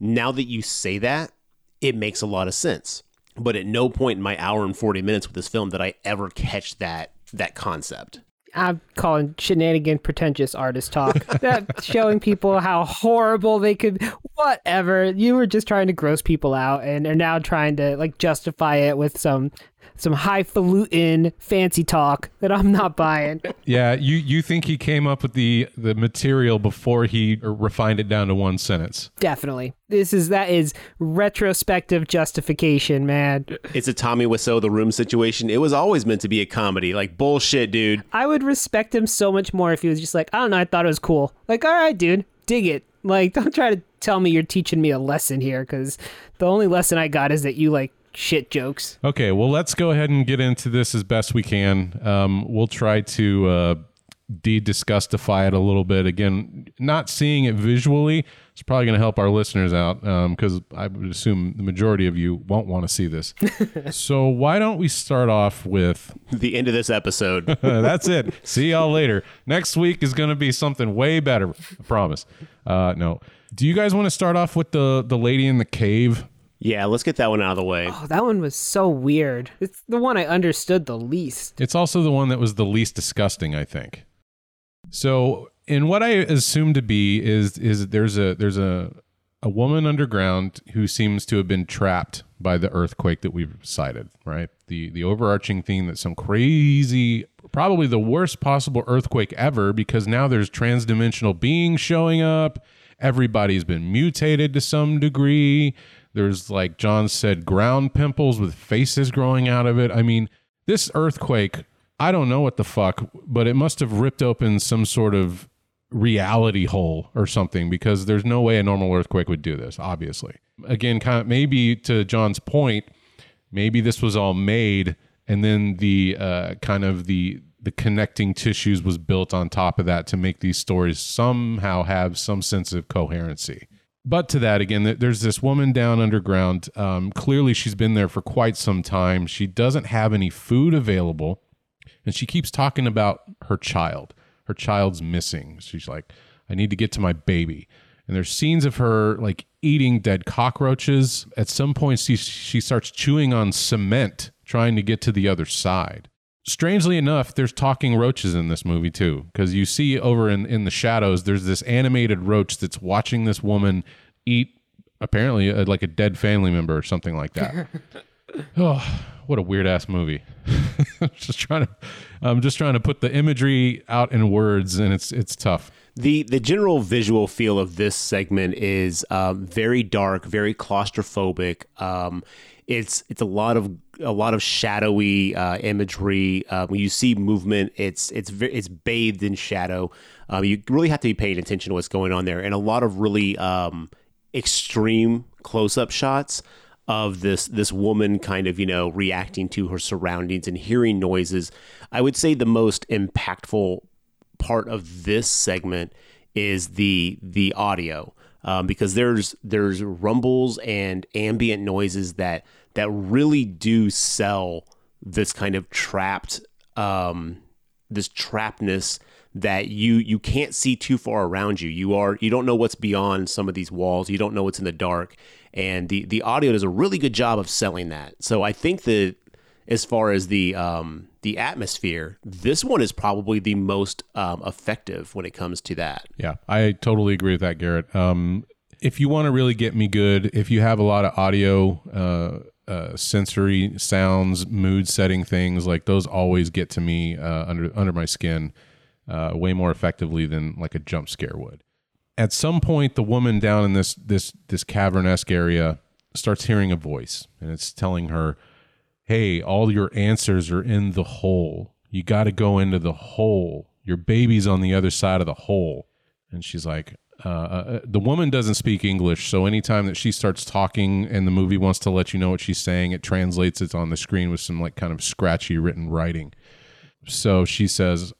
now that you say that, it makes a lot of sense. But at no point in my hour and 40 minutes with this film did I ever catch that that concept. I'm calling shenanigan pretentious artist talk. that showing people how horrible they could whatever. You were just trying to gross people out and are now trying to like justify it with some some highfalutin fancy talk that I'm not buying. Yeah, you you think he came up with the the material before he refined it down to one sentence? Definitely. This is that is retrospective justification, man. It's a Tommy Wiseau the room situation. It was always meant to be a comedy. Like bullshit, dude. I would respect him so much more if he was just like, I don't know, I thought it was cool. Like, all right, dude, dig it. Like, don't try to tell me you're teaching me a lesson here, because the only lesson I got is that you like shit jokes. Okay, well, let's go ahead and get into this as best we can. Um, we'll try to uh, de-disgustify it a little bit. Again, not seeing it visually is probably going to help our listeners out because I would assume the majority of you won't want to see this. so why don't we start off with The end of this episode. that's it. See y'all later. Next week is going to be something way better. I promise. Uh, no. Do you guys want to start off with the the lady in the cave? Yeah, let's get that one out of the way. Oh, that one was so weird. It's the one I understood the least. It's also the one that was the least disgusting, I think. So, in what I assume to be is is there's a there's a a woman underground who seems to have been trapped by the earthquake that we've cited, right? The the overarching theme that some crazy probably the worst possible earthquake ever because now there's transdimensional beings showing up. Everybody's been mutated to some degree. There's like John said ground pimples with faces growing out of it. I mean, this earthquake, I don't know what the fuck, but it must have ripped open some sort of reality hole or something because there's no way a normal earthquake would do this, obviously. Again, kind of maybe to John's point, maybe this was all made and then the uh, kind of the the connecting tissues was built on top of that to make these stories somehow have some sense of coherency. But to that again, there's this woman down underground. Um, clearly, she's been there for quite some time. She doesn't have any food available, And she keeps talking about her child. Her child's missing. She's like, I need to get to my baby. And there's scenes of her like eating dead cockroaches. At some point, she, she starts chewing on cement, trying to get to the other side. Strangely enough, there's talking roaches in this movie too, because you see over in, in the shadows, there's this animated roach that's watching this woman eat apparently uh like a dead family member or something like that. oh, what a weird ass movie. just trying to, I'm just trying to put the imagery out in words, and it's it's tough. The the general visual feel of this segment is um, very dark, very claustrophobic. Um, it's it's a lot of a lot of shadowy uh, imagery. Uh, when you see movement, it's it's it's bathed in shadow. Um, you really have to be paying attention to what's going on there, and a lot of really um, extreme close up shots of this this woman kind of you know reacting to her surroundings and hearing noises. I would say the most impactful part of this segment is the the audio um, because there's there's rumbles and ambient noises that that really do sell this kind of trapped um, this trappedness that you you can't see too far around you. You are you don't know what's beyond some of these walls. You don't know what's in the dark, and the the audio does a really good job of selling that. So I think that as far as the um, the atmosphere, this one is probably the most um, effective when it comes to that. Yeah, I totally agree with that, Garrett. Um, if you want to really get me good, if you have a lot of audio, uh, uh, sensory sounds, mood setting things, like those always get to me uh, under under my skin uh, way more effectively than like a jump scare would. At some point, the woman down in this this this cavern esque area starts hearing a voice, and it's telling her, "Hey, all your answers are in the hole. You got to go into the hole. Your baby's on the other side of the hole." And she's like, uh, uh, the woman doesn't speak English, so anytime that she starts talking and the movie wants to let you know what she's saying, it translates it on the screen with some like kind of scratchy written writing. So she says,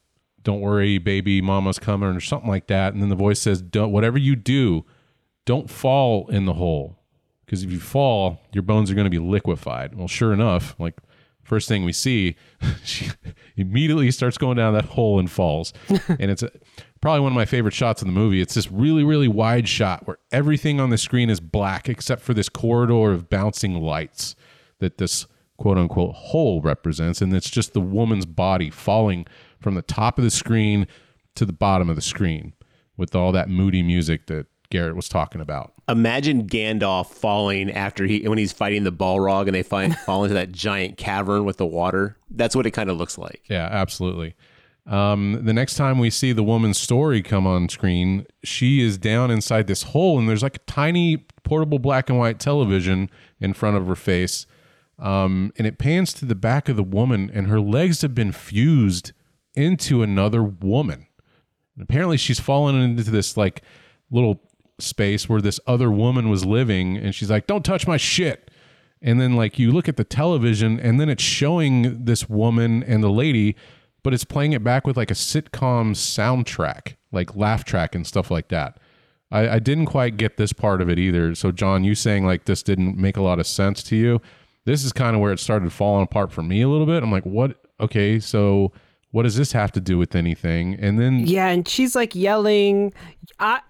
"Don't worry, baby, mama's coming," or something like that. And then the voice says, "Don't whatever you do, don't fall in the hole, because if you fall, your bones are going to be liquefied." Well, sure enough, like first thing we see, she immediately starts going down that hole and falls, and it's a, probably one of my favorite shots in the movie. It's this really, really wide shot where everything on the screen is black except for this corridor of bouncing lights that this quote unquote hole represents. And it's just the woman's body falling from the top of the screen to the bottom of the screen with all that moody music that Garrett was talking about. Imagine Gandalf falling after he when he's fighting the Balrog and they find fall into that giant cavern with the water. That's what it kind of looks like. Yeah, absolutely. Um, the next time we see the woman's story come on screen, she is down inside this hole, and there's like a tiny portable black and white television in front of her face. Um, and it pans to the back of the woman, and her legs have been fused into another woman. And apparently, she's fallen into this like little space where this other woman was living, and she's like, "Don't touch my shit." And then like you look at the television, and then it's showing this woman and the lady, but it's playing it back with like a sitcom soundtrack, like laugh track and stuff like that. I, I didn't quite get this part of it either. So, John, you saying like this didn't make a lot of sense to you? This is kind of where it started falling apart for me a little bit. I'm like, what? Okay, so what does this have to do with anything? And then Yeah, and she's like yelling,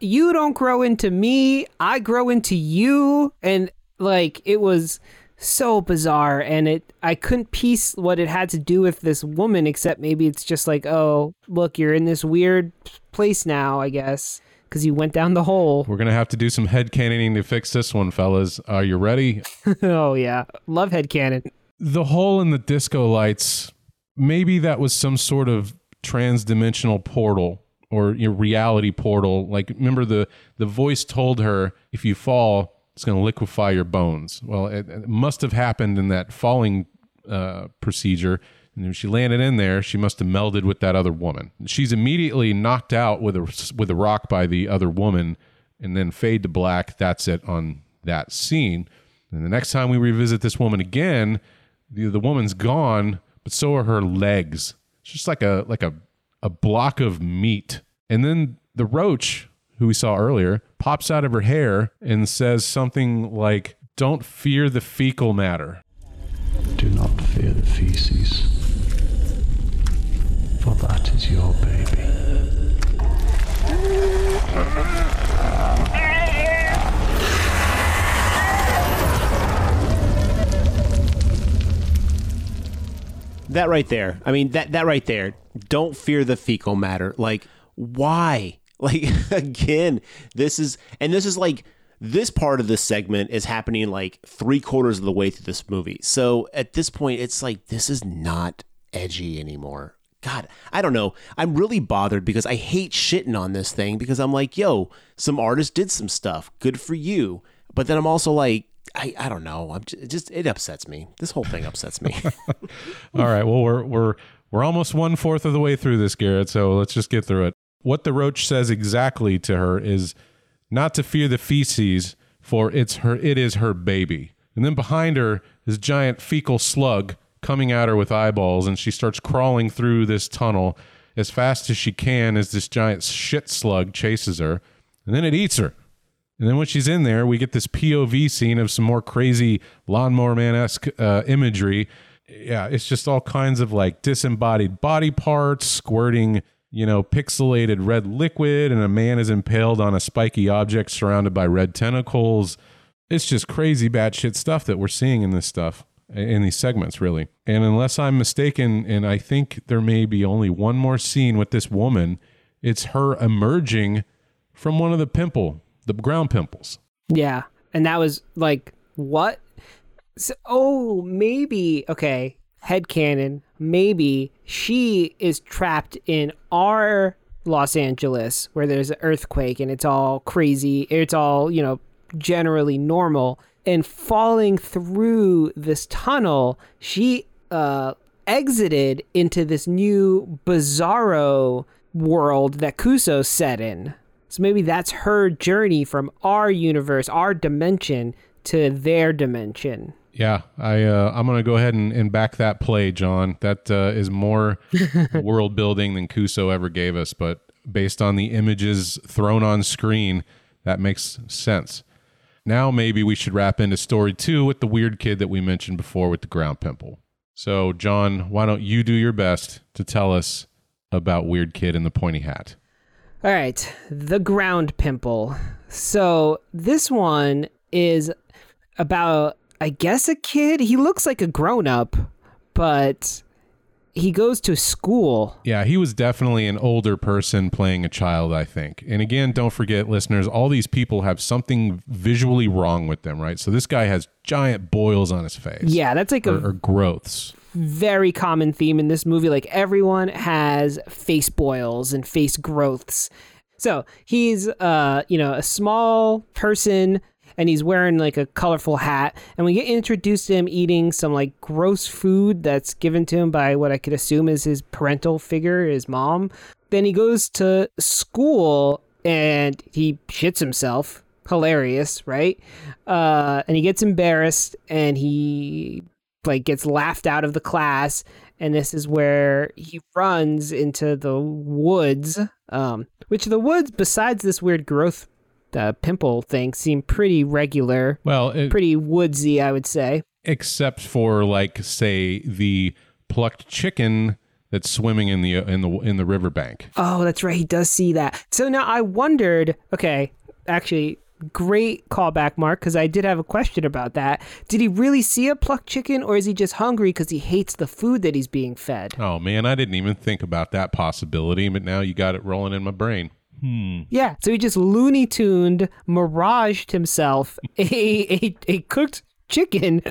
"You don't grow into me, I grow into you." And like it was so bizarre and it I couldn't piece what it had to do with this woman except maybe it's just like, "Oh, look, you're in this weird place now, I guess." Because you went down the hole. we're gonna have to do some head cannoning to fix this one, fellas. Are you ready? oh yeah, love headcanon. the hole in the disco lights maybe that was some sort of trans-dimensional portal or your reality portal like remember the the voice told her if you fall it's going to liquefy your bones. Well it, it must have happened in that falling uh, procedure. And when she landed in there she must have melded with that other woman. She's immediately knocked out with a with a rock by the other woman and then fade to black. That's it on that scene. And the next time we revisit this woman again the, the woman's gone, but so are her legs. It's just like a like a a block of meat. And then the roach, who we saw earlier, pops out of her hair and says something like, "Don't fear the fecal matter." Do not fear the feces. for that is your baby. That right there. I mean, that that right there. Don't fear the fecal matter. Like, why? Like, again, this is, and this is like, this part of this segment is happening like three quarters of the way through this movie. So at this point, it's like, this is not edgy anymore. God, I don't know. I'm really bothered because I hate shitting on this thing because I'm like, yo, some artist did some stuff. Good for you. But then I'm also like, I, I don't know. I'm just, just it upsets me. This whole thing upsets me. All right. Well, we're we're we're almost one fourth of the way through this, Garrett. So let's just get through it. What the roach says exactly to her is not to fear the feces, for it's her. It is her baby. And then behind her is giant fecal slug coming at her with eyeballs, and she starts crawling through this tunnel as fast as she can as this giant shit slug chases her, and then it eats her. And then when she's in there, we get this POV scene of some more crazy lawnmower man esque uh, imagery. Yeah, it's just all kinds of like disembodied body parts squirting, you know, pixelated red liquid, and a man is impaled on a spiky object surrounded by red tentacles. It's just crazy batshit stuff that we're seeing in this stuff, in these segments, really. And unless I'm mistaken, and I think there may be only one more scene with this woman, it's her emerging from one of the pimple the ground pimples. Yeah. And that was like, what? So, oh, maybe, okay, head canon. Maybe she is trapped in our Los Angeles where there's an earthquake and it's all crazy. It's all, you know, generally normal. And falling through this tunnel, she uh, exited into this new bizarro world that Kuso set in. So maybe that's her journey from our universe, our dimension, to their dimension. Yeah, I uh, I'm gonna go ahead and, and back that play, John. That uh, is more world building than Kuso ever gave us, but based on the images thrown on screen, that makes sense. Now maybe we should wrap into story two with the weird kid that we mentioned before with the ground pimple. So, John, why don't you do your best to tell us about Weird Kid in the Pointy Hat? All right, the ground pimple. So this one is about, I guess, a kid. He looks like a grown up, but he goes to school. Yeah, he was definitely an older person playing a child, I think. And again, don't forget, listeners, all these people have something visually wrong with them, right? So this guy has giant boils on his face. Yeah, that's like a or, or growths. very common theme in this movie. Like everyone has face boils and face growths. So he's, uh, you know, a small person and he's wearing like a colorful hat. And we get introduced to him eating some like gross food that's given to him by what I could assume is his parental figure, his mom. Then he goes to school and he shits himself. Hilarious, right? Uh, and he gets embarrassed and he like gets laughed out of the class and this is where he runs into the woods um, which the woods besides this weird growth uh, pimple thing seem pretty regular Well, it, pretty woodsy i would say. Except for like say the plucked chicken that's swimming in the in the in the riverbank. oh that's right. He does see that. So now i wondered okay actually great callback mark because i did have a question about that. Did he really see a plucked chicken or is he just hungry because he hates the food that he's being fed? Oh man, I didn't even think about that possibility, but now you got it rolling in my brain. Yeah, so he just Looney Tuned, miraged himself a, a, a cooked chicken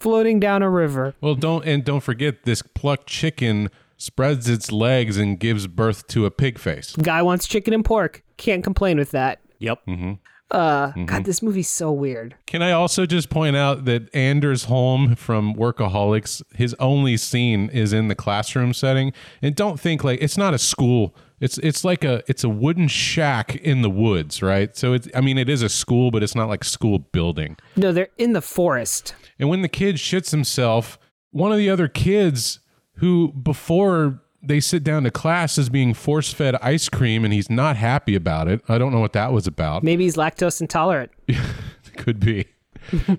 floating down a river. Well, don't and don't forget this plucked chicken spreads its legs and gives birth to a pig face. Guy wants chicken and pork. Can't complain with that. yep. Mm-hmm. Uh, God, this movie's so weird. Can I also just point out that Anders Holm from Workaholics, his only scene is in the classroom setting, and don't think like it's not a school. It's it's like a it's a wooden shack in the woods, right? So it's I mean it is a school, but it's not like school building. No, they're in the forest. And when the kid shits himself, one of the other kids who before they sit down to class is being force fed ice cream and he's not happy about it. I don't know what that was about. Maybe he's lactose intolerant. Could be.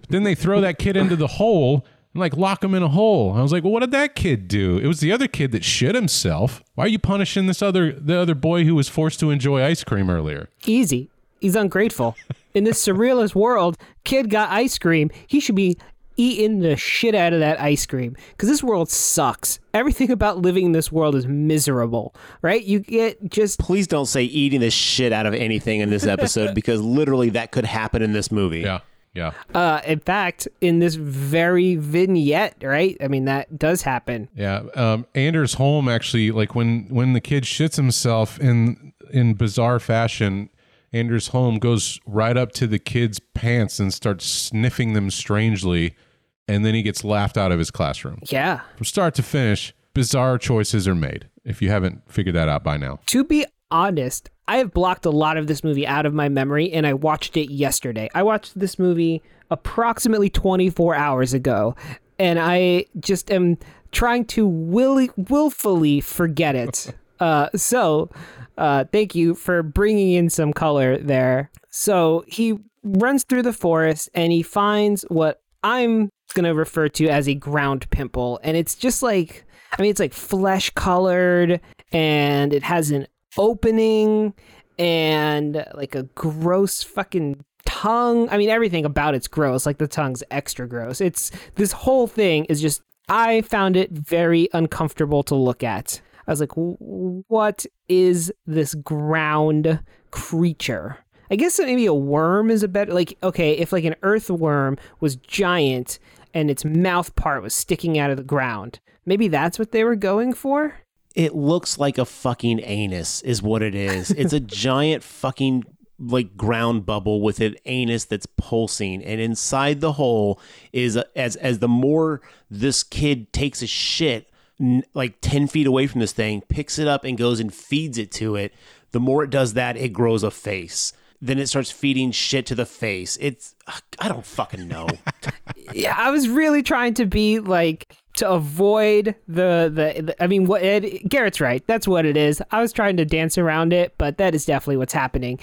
then they throw that kid into the hole and like lock him in a hole. I was like, well, what did that kid do? It was the other kid that shit himself. Why are you punishing this other the other boy who was forced to enjoy ice cream earlier? Easy. He's ungrateful. In this surrealist world, kid got ice cream. He should be eating the shit out of that ice cream because this world sucks. Everything about living in this world is miserable, right? You get just Please don't say eating the shit out of anything in this episode because literally that could happen in this movie. Yeah, yeah. uh in fact in this very vignette, right? I mean that does happen. Yeah, um, Anders Holm actually like when when the kid shits himself in in bizarre fashion. Anders Holm goes right up to the kid's pants and starts sniffing them strangely, and then he gets laughed out of his classroom. Yeah. From start to finish, bizarre choices are made. If you haven't figured that out by now, To be honest, I have blocked a lot of this movie out of my memory and I watched it yesterday. I watched this movie approximately 24 hours ago and I just am trying to will- willfully forget it. uh, so, uh, thank you for bringing in some color there. So, he runs through the forest and he finds what I'm going to refer to as a ground pimple. And it's just like, I mean, it's like flesh colored and it has an opening and like a gross fucking tongue. I mean, everything about it's gross. Like the tongue's extra gross. It's this whole thing is just, I found it very uncomfortable to look at. I was like, what is this ground creature? I guess maybe a worm is a better, like, okay, if like an earthworm was giant and its mouth part was sticking out of the ground, maybe that's what they were going for? It looks like a fucking anus, is what it is. It's a giant fucking like ground bubble with an anus that's pulsing, and inside the hole is as as the more this kid takes a shit, n- like ten feet away from this thing, picks it up and goes and feeds it to it. The more it does that, it grows a face. Then it starts feeding shit to the face. It's I don't fucking know. yeah, I was really trying to be like to avoid the the, the I mean, what it, Garrett's right. That's what it is. I was trying to dance around it, but that is definitely what's happening.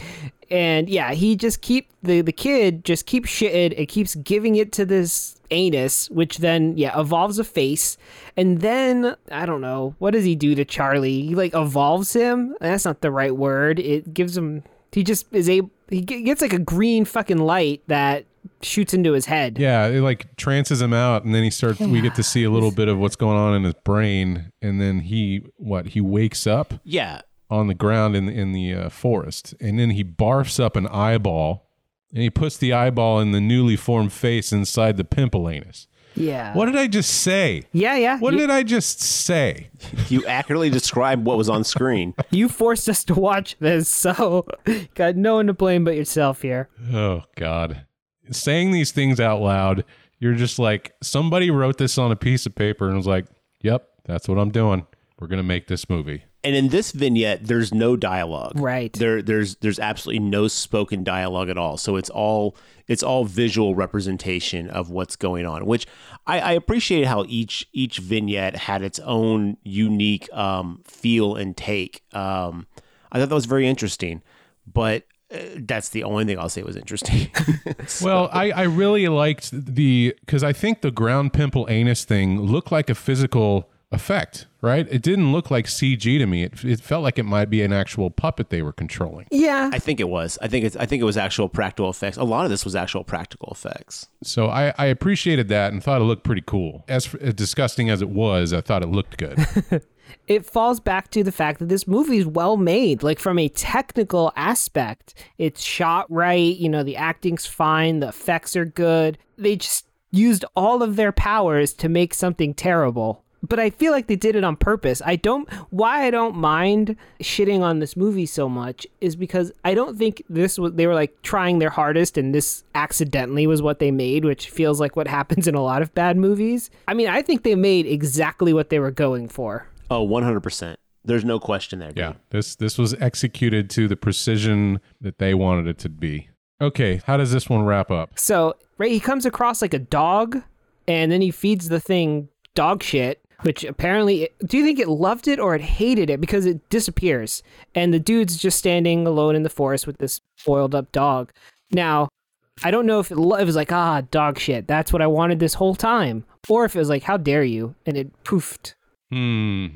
And yeah, he just keep the the kid just keeps shitting and keeps giving it to this anus, which then yeah evolves a face, and then I don't know what does he do to Charlie? He like evolves him. That's not the right word. It gives him. He just is able. He gets like a green fucking light that shoots into his head. yeah, it like trances him out, and then he starts. We get to see a little bit of what's going on in his brain, and then he what he wakes up yeah, on the ground in in the uh, forest, and then he barfs up an eyeball, and he puts the eyeball in the newly formed face inside the pimple anus. Yeah. What did I just say? Yeah, yeah. What you, did I just say? you accurately described what was on screen. you forced us to watch this, so got no one to blame but yourself here. Oh God. Saying these things out loud, you're just like somebody wrote this on a piece of paper and was like, "Yep, that's what I'm doing. We're going to make this movie." And in this vignette, there's no dialogue. Right. There, there's there's absolutely no spoken dialogue at all. So it's all it's all visual representation of what's going on, which I, I appreciate how each each vignette had its own unique um, feel and take. Um, I thought that was very interesting, but that's the only thing I'll say was interesting. Well, I, I really liked the because I think the ground pimple anus thing looked like a physical effect, right? It didn't look like CG to me. It, it felt like it might be an actual puppet they were controlling. Yeah. I think it was. I think it's. I think it was actual practical effects. A lot of this was actual practical effects. So I, I appreciated that and thought it looked pretty cool. As, for, as disgusting as it was, I thought it looked good. it falls back to the fact that this movie is well made. Like from a technical aspect, it's shot right. You know, the acting's fine, the effects are good. They just used all of their powers to make something terrible. But I feel like they did it on purpose. I don't. Why I don't mind shitting on this movie so much is because I don't think this was. They were like trying their hardest, and this accidentally was what they made, which feels like what happens in a lot of bad movies. I mean, I think they made exactly what they were going for. Oh, 100 percent. There's no question there. Dude. yeah, this this was executed to the precision that they wanted it to be. Okay, how does this one wrap up? So, right, he comes across like a dog, and then he feeds the thing dog shit, which apparently, do you think it loved it or it hated it because it disappears? And the dude's just standing alone in the forest with this boiled up dog. Now, I don't know if it, lo- it was like, ah, dog shit. That's what I wanted this whole time. Or if it was like, how dare you? And it poofed. Hmm.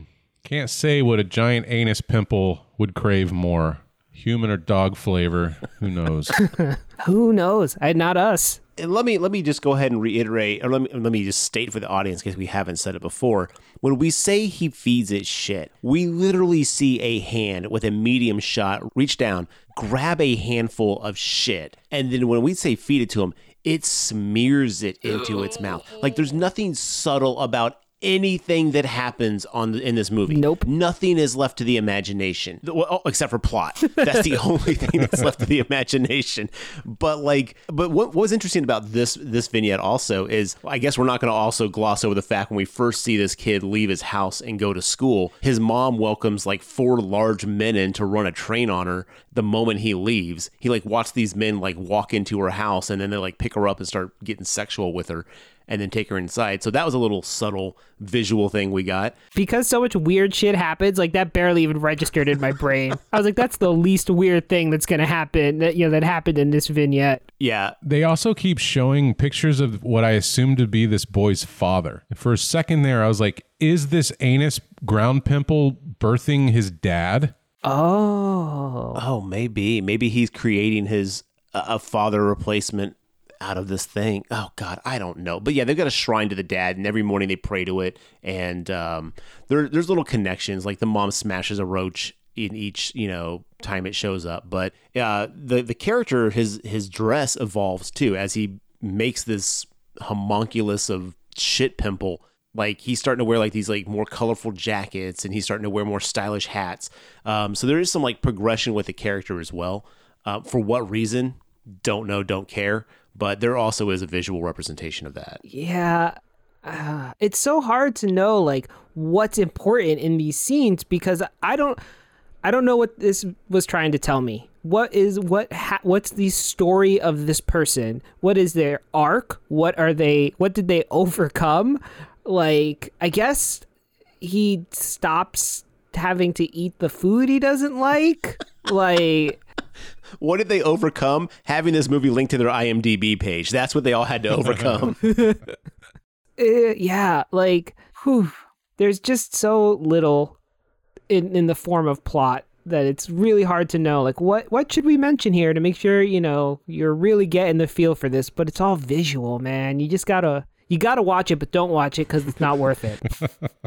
Can't say what a giant anus pimple would crave more. Human or dog flavor. Who knows? Who knows? I, not us. And let me let me just go ahead and reiterate, or let me let me just state for the audience, in case we haven't said it before. When we say he feeds it shit, we literally see a hand with a medium shot reach down, grab a handful of shit, and then when we say feed it to him, it smears it into its mouth. Like there's nothing subtle about anything that happens on the, in this movie. Nope. Nothing is left to the imagination, well, oh, except for plot. That's the only thing that's left to the imagination. But like, but what, what was interesting about this this vignette also is, I guess we're not going to also gloss over the fact when we first see this kid leave his house and go to school, his mom welcomes like four large men in to run a train on her. The moment he leaves, he like watched these men like walk into her house and then they like pick her up and start getting sexual with her and then take her inside. So that was a little subtle visual thing we got. Because so much weird shit happens, like that barely even registered in my brain. I was like, that's the least weird thing that's gonna happen that you know that happened in this vignette. Yeah, they also keep showing pictures of what I assume to be this boy's father. For a second there, I was like, is this anus ground pimple birthing his dad? Oh. Oh, maybe. Maybe he's creating his uh, a father replacement out of this thing. Oh God, I don't know. But yeah, they've got a shrine to the dad, and every morning they pray to it. And um, there, there's little connections. Like the mom smashes a roach in each, you know, time it shows up. But uh, the the character, his his dress evolves too as he makes this homunculus of shit pimple. Like he's starting to wear like these like more colorful jackets, and he's starting to wear more stylish hats. Um, so there is some like progression with the character as well. Uh, for what reason? Don't know, don't care but there also is a visual representation of that. Yeah. Uh, it's so hard to know like what's important in these scenes because I don't I don't know what this was trying to tell me. What is what ha- what's the story of this person? What is their arc? What are they what did they overcome? Like I guess he stops having to eat the food he doesn't like. like what did they overcome? Having this movie linked to their IMDb page. That's what they all had to overcome. uh, yeah, like, whew, there's just so little in in the form of plot that it's really hard to know like what what should we mention here to make sure you know you're really getting the feel for this but it's all visual man you just gotta you gotta watch it but don't watch it because it's not worth it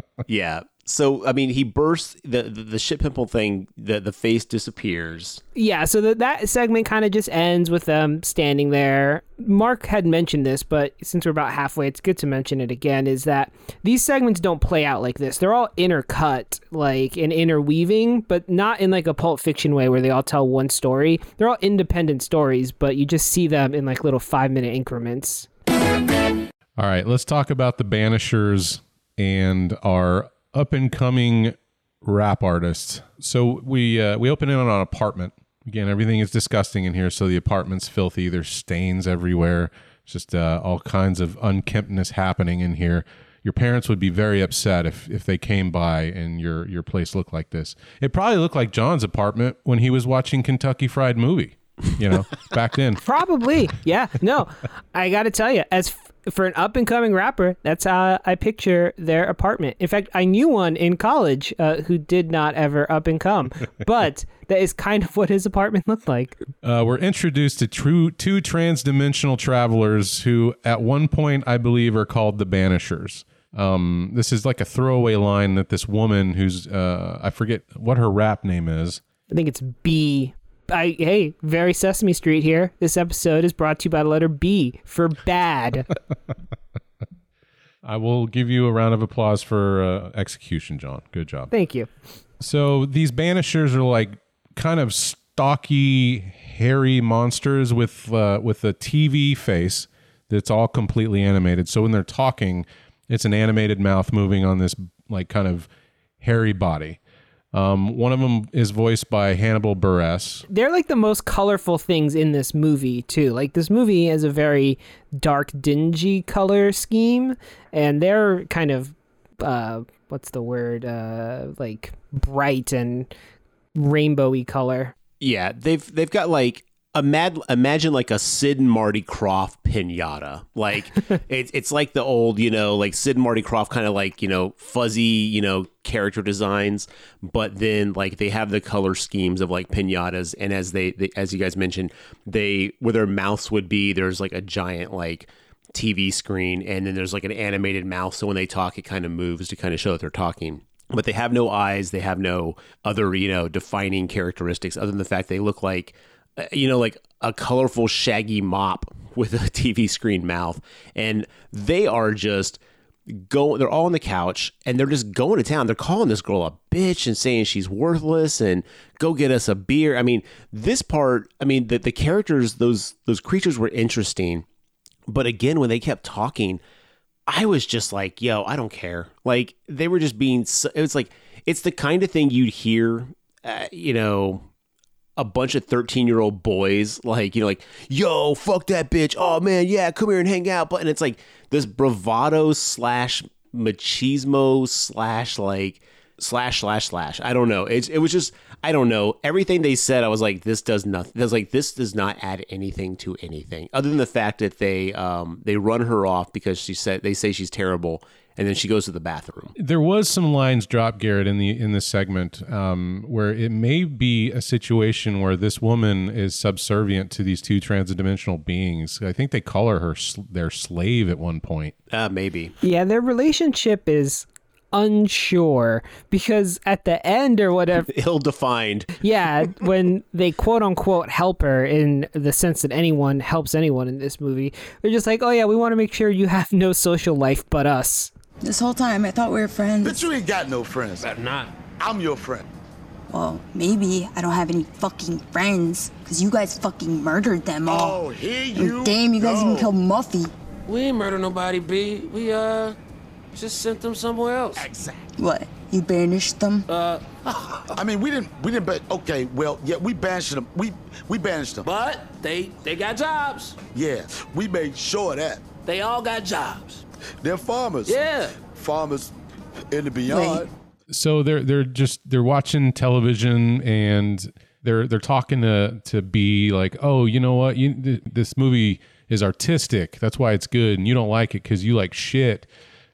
yeah so I mean, he bursts the the, the shit pimple thing. The the face disappears. Yeah. So the, that segment kind of just ends with them standing there. Mark had mentioned this, but since we're about halfway, it's good to mention it again. Is that these segments don't play out like this? They're all intercut, like in interweaving, but not in like a Pulp Fiction way where they all tell one story. They're all independent stories, but you just see them in like little five minute increments. All right, let's talk about the Banishers and our up and coming rap artist. So we uh, we open in on an apartment. Again, everything is disgusting in here. So the apartment's filthy. There's stains everywhere. Just uh, all kinds of unkemptness happening in here. Your parents would be very upset if, if they came by and your your place looked like this. It probably looked like John's apartment when he was watching Kentucky Fried Movie. You know, back then. Probably, yeah. No, I got to tell you, as for an up and coming rapper, that's how I picture their apartment. In fact, I knew one in college uh, who did not ever up and come, but that is kind of what his apartment looked like. Uh, we're introduced to true two trans-dimensional travelers who, at one point, I believe, are called the Banishers. Um, this is like a throwaway line that this woman, who's uh, I forget what her rap name is. I think it's B I hey, very Sesame Street here. This episode is brought to you by the letter B for bad. I will give you a round of applause for uh, execution, John. Good job. Thank you. So these banishers are like kind of stocky, hairy monsters with uh, with a TV face that's all completely animated. So when they're talking, it's an animated mouth moving on this like kind of hairy body. Um, one of them is voiced by Hannibal Buress. They're like the most colorful things in this movie too. Like this movie has a very dark, dingy color scheme, and they're kind of uh, what's the word? Uh, like bright and rainbowy color. Yeah, they've they've got like imagine, imagine like a Sid and Marty Krofft pinata. Like it's it's like the old, you know, like Sid and Marty Krofft kind of like you know fuzzy, you know, character designs, but then like they have the color schemes of like pinatas, and as they, they as you guys mentioned, they where their mouths would be, there's like a giant like TV screen, and then there's like an animated mouth, so when they talk, it kind of moves to kind of show that they're talking but they have no eyes they have no other you know defining characteristics other than the fact they look like you know like a colorful shaggy mop with a tv screen mouth and they are just go they're all on the couch and they're just going to town they're calling this girl a bitch and saying she's worthless and go get us a beer i mean this part i mean the, the characters those those creatures were interesting but again when they kept talking I was just like, yo, I don't care. Like they were just being. So, it was like it's the kind of thing you'd hear, uh, you know, a bunch of thirteen-year-old boys like, you know, like, yo, fuck that bitch. Oh man, yeah, come here and hang out. But and it's like this bravado slash machismo slash like slash slash slash. I don't know. It's it was just I don't know. Everything they said, I was like, this does nothing. Was like, this does not add anything to anything, other than the fact that they um they run her off because she said they say she's terrible, and then she goes to the bathroom. There was some lines dropped, Garrett, in the in this segment, um, where it may be a situation where this woman is subservient to these two transdimensional beings. I think they call her her sl- their slave at one point. Uh, maybe. Yeah, their relationship is unsure because at the end or whatever Ill defined. yeah when they quote unquote help her in the sense that anyone helps anyone in this movie they're just like oh yeah we want to make sure you have no social life but us This whole time, I thought we were friends. But you ain't got no friends. Better not. I'm your friend. Well, maybe I don't have any fucking friends, because you guys fucking murdered them all. Oh, here And you damn, you guys go. even killed Muffy. We ain't murder nobody, B. We, uh, just sent them somewhere else. Exactly. What? You banished them? Uh, I mean, we didn't. We didn't. But okay, well, yeah, we banished them. We we banished them. but they, they got jobs. Yeah, we made sure of that They all got jobs. They're farmers. Yeah. farmers in the beyond. so they're they're just they're watching television and they're they're talking to to be like oh you know what you th- this movie is artistic that's why it's good and you don't like it because you like shit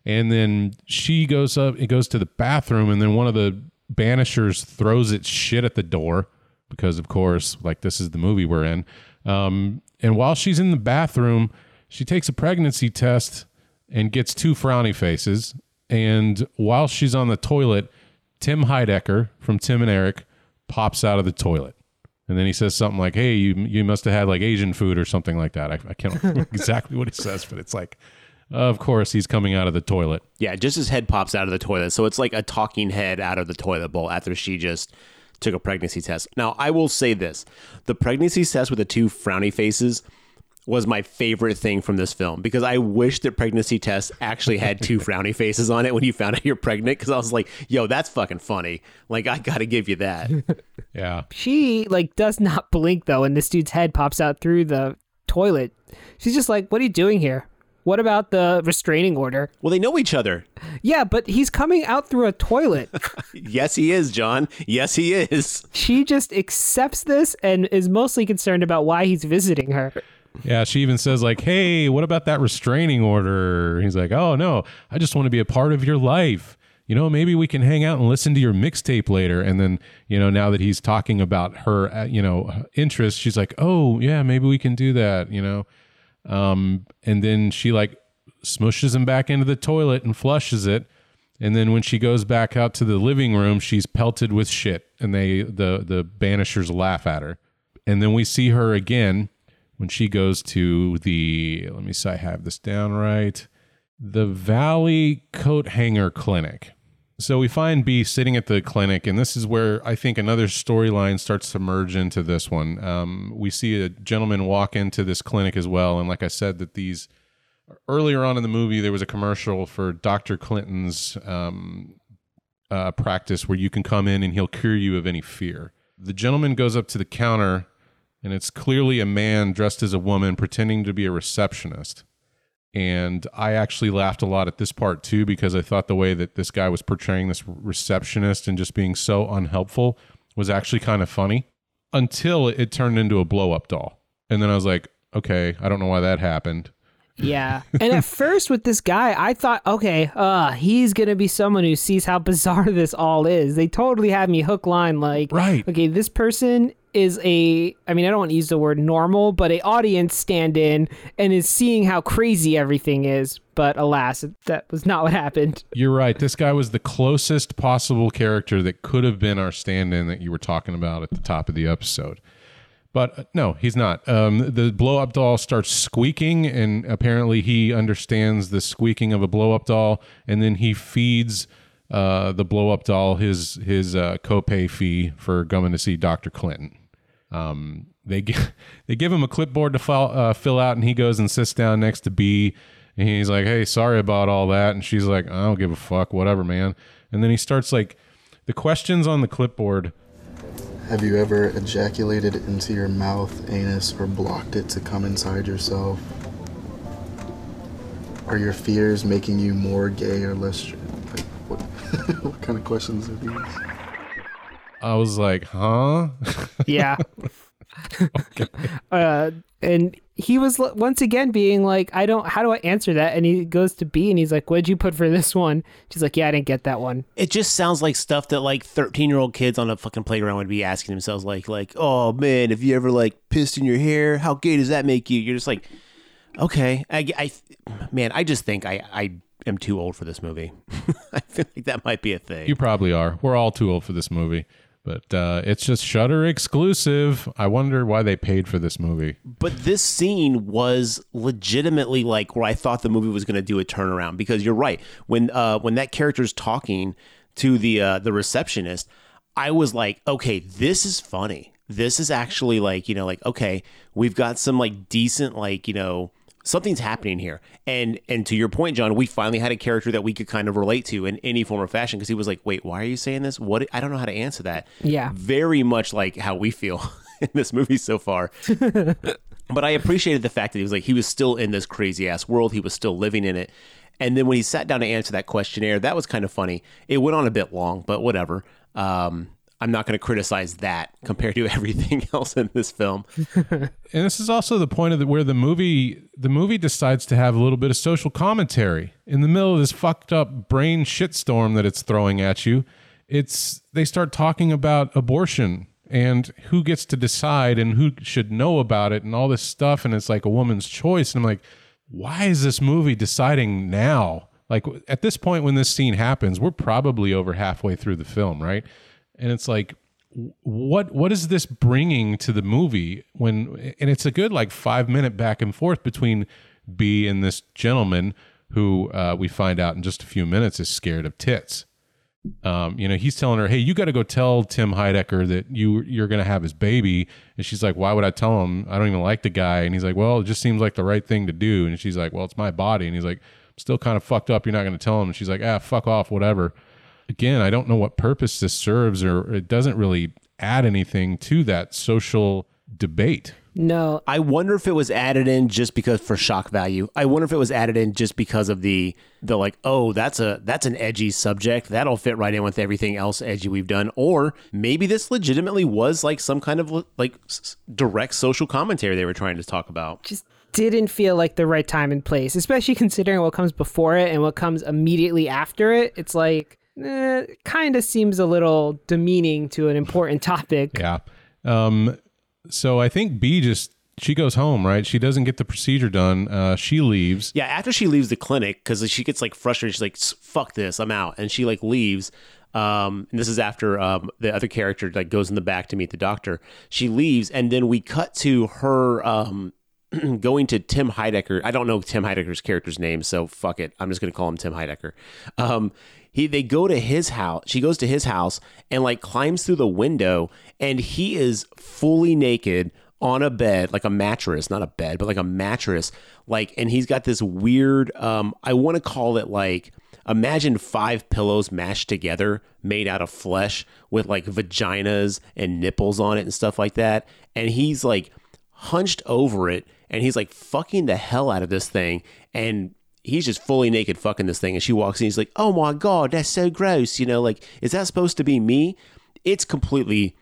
and then she goes up it goes to the bathroom and then one of the banishers throws its shit at the door because of course like this is the movie we're in um, and while she's in the bathroom she takes a pregnancy test and gets two frowny faces. And while she's on the toilet, Tim Heidecker from Tim and Eric pops out of the toilet. And then he says something like, Hey, you you must have had like Asian food or something like that. I, I can't remember exactly what he says, but it's like, of course, he's coming out of the toilet. Yeah, just his head pops out of the toilet. So it's like a talking head out of the toilet bowl after she just took a pregnancy test. Now, I will say this the pregnancy test with the two frowny faces was my favorite thing from this film because I wish that pregnancy tests actually had two frowny faces on it when you found out you're pregnant because I was like, yo, that's fucking funny. Like, I got to give you that. Yeah. she like does not blink though and this dude's head pops out through the toilet she's just like what are you doing here what about the restraining order well, they know each other. yeah but he's coming out through a toilet Yes, he is, John. Yes, he is. she just accepts this and is mostly concerned about why he's visiting her Yeah. She even says, like, Hey, what about that restraining order? He's like, Oh, no, I just want to be a part of your life. You know, maybe we can hang out and listen to your mixtape later. And then, you know, now that he's talking about her, uh, you know, interest, she's like, Oh, yeah, maybe we can do that, you know? Um, and then she like smushes him back into the toilet and flushes it. And then when she goes back out to the living room, she's pelted with shit, and they the the banishers laugh at her. And then we see her again when she goes to the let me see, I have this down right, the Valley Coat Hanger Clinic. So we find B sitting at the clinic, and this is where I think another storyline starts to merge into this one. Um, we see a gentleman walk into this clinic as well, and like I said, that these earlier on in the movie there was a commercial for Dr. Clinton's um, uh, practice where you can come in and he'll cure you of any fear. The gentleman goes up to the counter, and it's clearly a man dressed as a woman pretending to be a receptionist. And I actually laughed a lot at this part too because I thought the way that this guy was portraying this receptionist and just being so unhelpful was actually kind of funny. until it turned into a blow up doll. And then I was like, okay, I don't know why that happened. Yeah. And at first with this guy, I thought, okay, uh, he's gonna be someone who sees how bizarre this all is. They totally had me hook line like Right. okay, this person is a I mean, I don't want to use the word normal, but a audience stand in and is seeing how crazy everything is. But alas, that was not what happened. You're right. This guy was the closest possible character that could have been our stand in that you were talking about at the top of the episode. But uh, no, he's not. Um, the blow up doll starts squeaking, and apparently he understands the squeaking of a blow up doll, and then he feeds uh, the blow up doll his his uh, copay fee for going to see Dr. Clinton. Um, they give, they give him a clipboard to uh, fill out, and he goes and sits down next to B. And he's like, "Hey, sorry about all that." And she's like, "I don't give a fuck, whatever, man." And then he starts like the questions on the clipboard. Have you ever ejaculated into your mouth, anus, or blocked it to come inside yourself? Are your fears making you more gay or less? Like, what, what kind of questions are these? I was like, "Huh?" Yeah. uh, and he was l- once again being like, I don't, how do I answer that? And he goes to B and he's like, What'd you put for this one? She's like, Yeah, I didn't get that one. It just sounds like stuff that like 13 year old kids on a fucking playground would be asking themselves, like, like, oh man, if you ever like pissed in your hair, how gay does that make you? You're just like, okay, I, I man, I just think I, I am too old for this movie. I feel like that might be a thing. You probably are. We're all too old for this movie, but uh, it's just Shudder exclusive. I wonder why they paid for this movie. But this scene was legitimately like where I thought the movie was going to do a turnaround because you're right when uh, when that character's talking to the uh, the receptionist, I was like, okay, this is funny. This is actually like you know like okay, we've got some like decent like you know something's happening here and and to your point john we finally had a character that we could kind of relate to in any form or fashion because he was like wait why are you saying this what i don't know how to answer that Yeah. very much like how we feel in this movie so far but I appreciated the fact that he was like he was still in this crazy ass world. He was still living in it. And then when he sat down to answer that questionnaire, that was kind of funny. It went on a bit long, but whatever. Um, I'm not going to criticize that compared to everything else in this film. And this is also the point of the, where the movie the movie decides to have a little bit of social commentary in the middle of this fucked up brain shitstorm that it's throwing at you. It's they start talking about abortion and who gets to decide and who should know about it and all this stuff and it's like a woman's choice and I'm like why is this movie deciding now? Like at this point when this scene happens, we're probably over halfway through the film, right? And it's like what what is this bringing to the movie when and it's a good like five minute back and forth between b and this gentleman who uh, we find out in just a few minutes is scared of tits. Um, you know he's telling her hey you got to go tell tim heidecker that you you're gonna have his baby. And she's like why would i tell him? I don't even like the guy. And he's like well it just seems like the right thing to do. And she's like well it's my body. And he's like still kind of fucked up. You're not gonna tell him. And she's like ah fuck off whatever again, I don't know what purpose this serves, or it doesn't really add anything to that social debate. No, I wonder if it was added in just because for shock value. I wonder if it was added in just because of the the like, oh, that's a that's an edgy subject. That'll fit right in with everything else edgy we've done. Or maybe this legitimately was like some kind of like s- direct social commentary they were trying to talk about. just didn't feel like the right time and place, especially considering what comes before it and what comes immediately after it. It's like, eh, kind of seems a little demeaning to an important topic. Yeah. Um, so I think B just she goes home, right? She doesn't get the procedure done. Uh, she leaves. Yeah, after she leaves the clinic, because she gets like frustrated, she's like, "Fuck this, I'm out," and she like leaves. Um, and this is after um, the other character like goes in the back to meet the doctor. She leaves, and then we cut to her um, going to Tim Heidecker. I don't know Tim Heidecker's character's name, so fuck it. I'm just gonna call him Tim Heidecker. He they go to his house. She goes to his house and like climbs through the window, and he is fully naked on a bed, like a mattress, not a bed, but like a mattress. Like, and he's got this weird. Um, I want to call it like imagine five pillows mashed together made out of flesh with like vaginas and nipples on it and stuff like that and he's like hunched over it and he's like fucking the hell out of this thing and he's just fully naked fucking this thing and she walks in he's like oh my god that's so gross you know like is that supposed to be me it's completely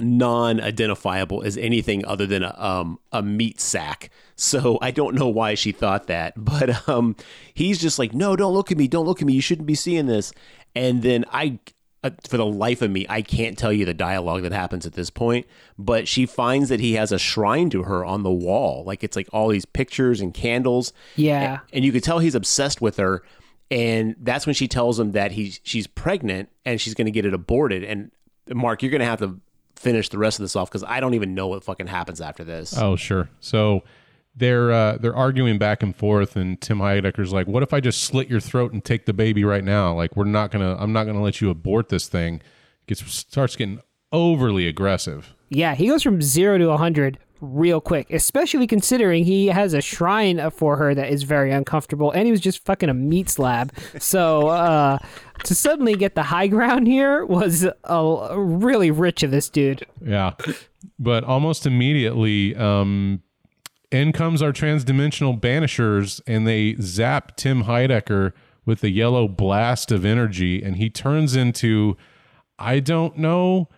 non-identifiable as anything other than a, um, a meat sack. So I don't know why she thought that, but um, he's just like, no, don't look at me, don't look at me. You shouldn't be seeing this. And then I, Uh, for the life of me, I can't tell you the dialogue that happens at this point. But she finds that he has a shrine to her on the wall, like it's like all these pictures and candles. Yeah. and you could tell he's obsessed with her. And that's when she tells him that he's she's pregnant and she's going to get it aborted. And Mark, you're going to have to finish the rest of this off because I don't even know what fucking happens after this. Oh, sure. So they're uh, they're arguing back and forth, and Tim Heidecker's like, "What if I just slit your throat and take the baby right now? Like, we're not gonna, I'm not gonna let you abort this thing." Gets starts getting overly aggressive. Yeah, he goes from zero to 100 real quick, especially considering he has a shrine for her that is very uncomfortable and he was just fucking a meat slab. So, uh, to suddenly get the high ground here was uh, really rich of this dude. Yeah, but almost immediately, um, in comes our transdimensional banishers, and they zap Tim Heidecker with a yellow blast of energy, and he turns into, I don't know,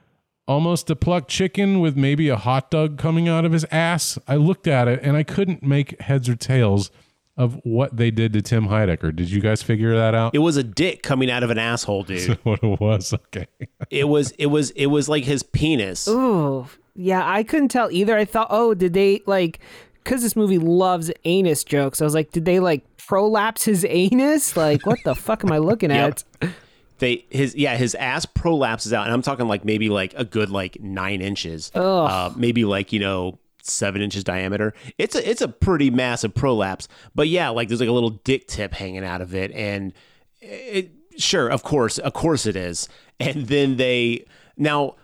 almost a plucked chicken with maybe a hot dog coming out of his ass. I looked at it and I couldn't make heads or tails of what they did to Tim Heidecker. Did you guys figure that out? It was a dick coming out of an asshole, dude. what it was? Okay. it was it was it was like his penis. Ooh, yeah, I couldn't tell either. I thought, oh, did they like, because this movie loves anus jokes. I was like, did they like prolapse his anus? Like, what the fuck am I looking Yep. at? They his yeah his ass prolapses out, and I'm talking like maybe like a good like nine inches, uh, maybe like you know seven inches diameter. It's a it's a pretty massive prolapse, but yeah, like there's like a little dick tip hanging out of it, and it, sure, of course, of course it is. And then they now.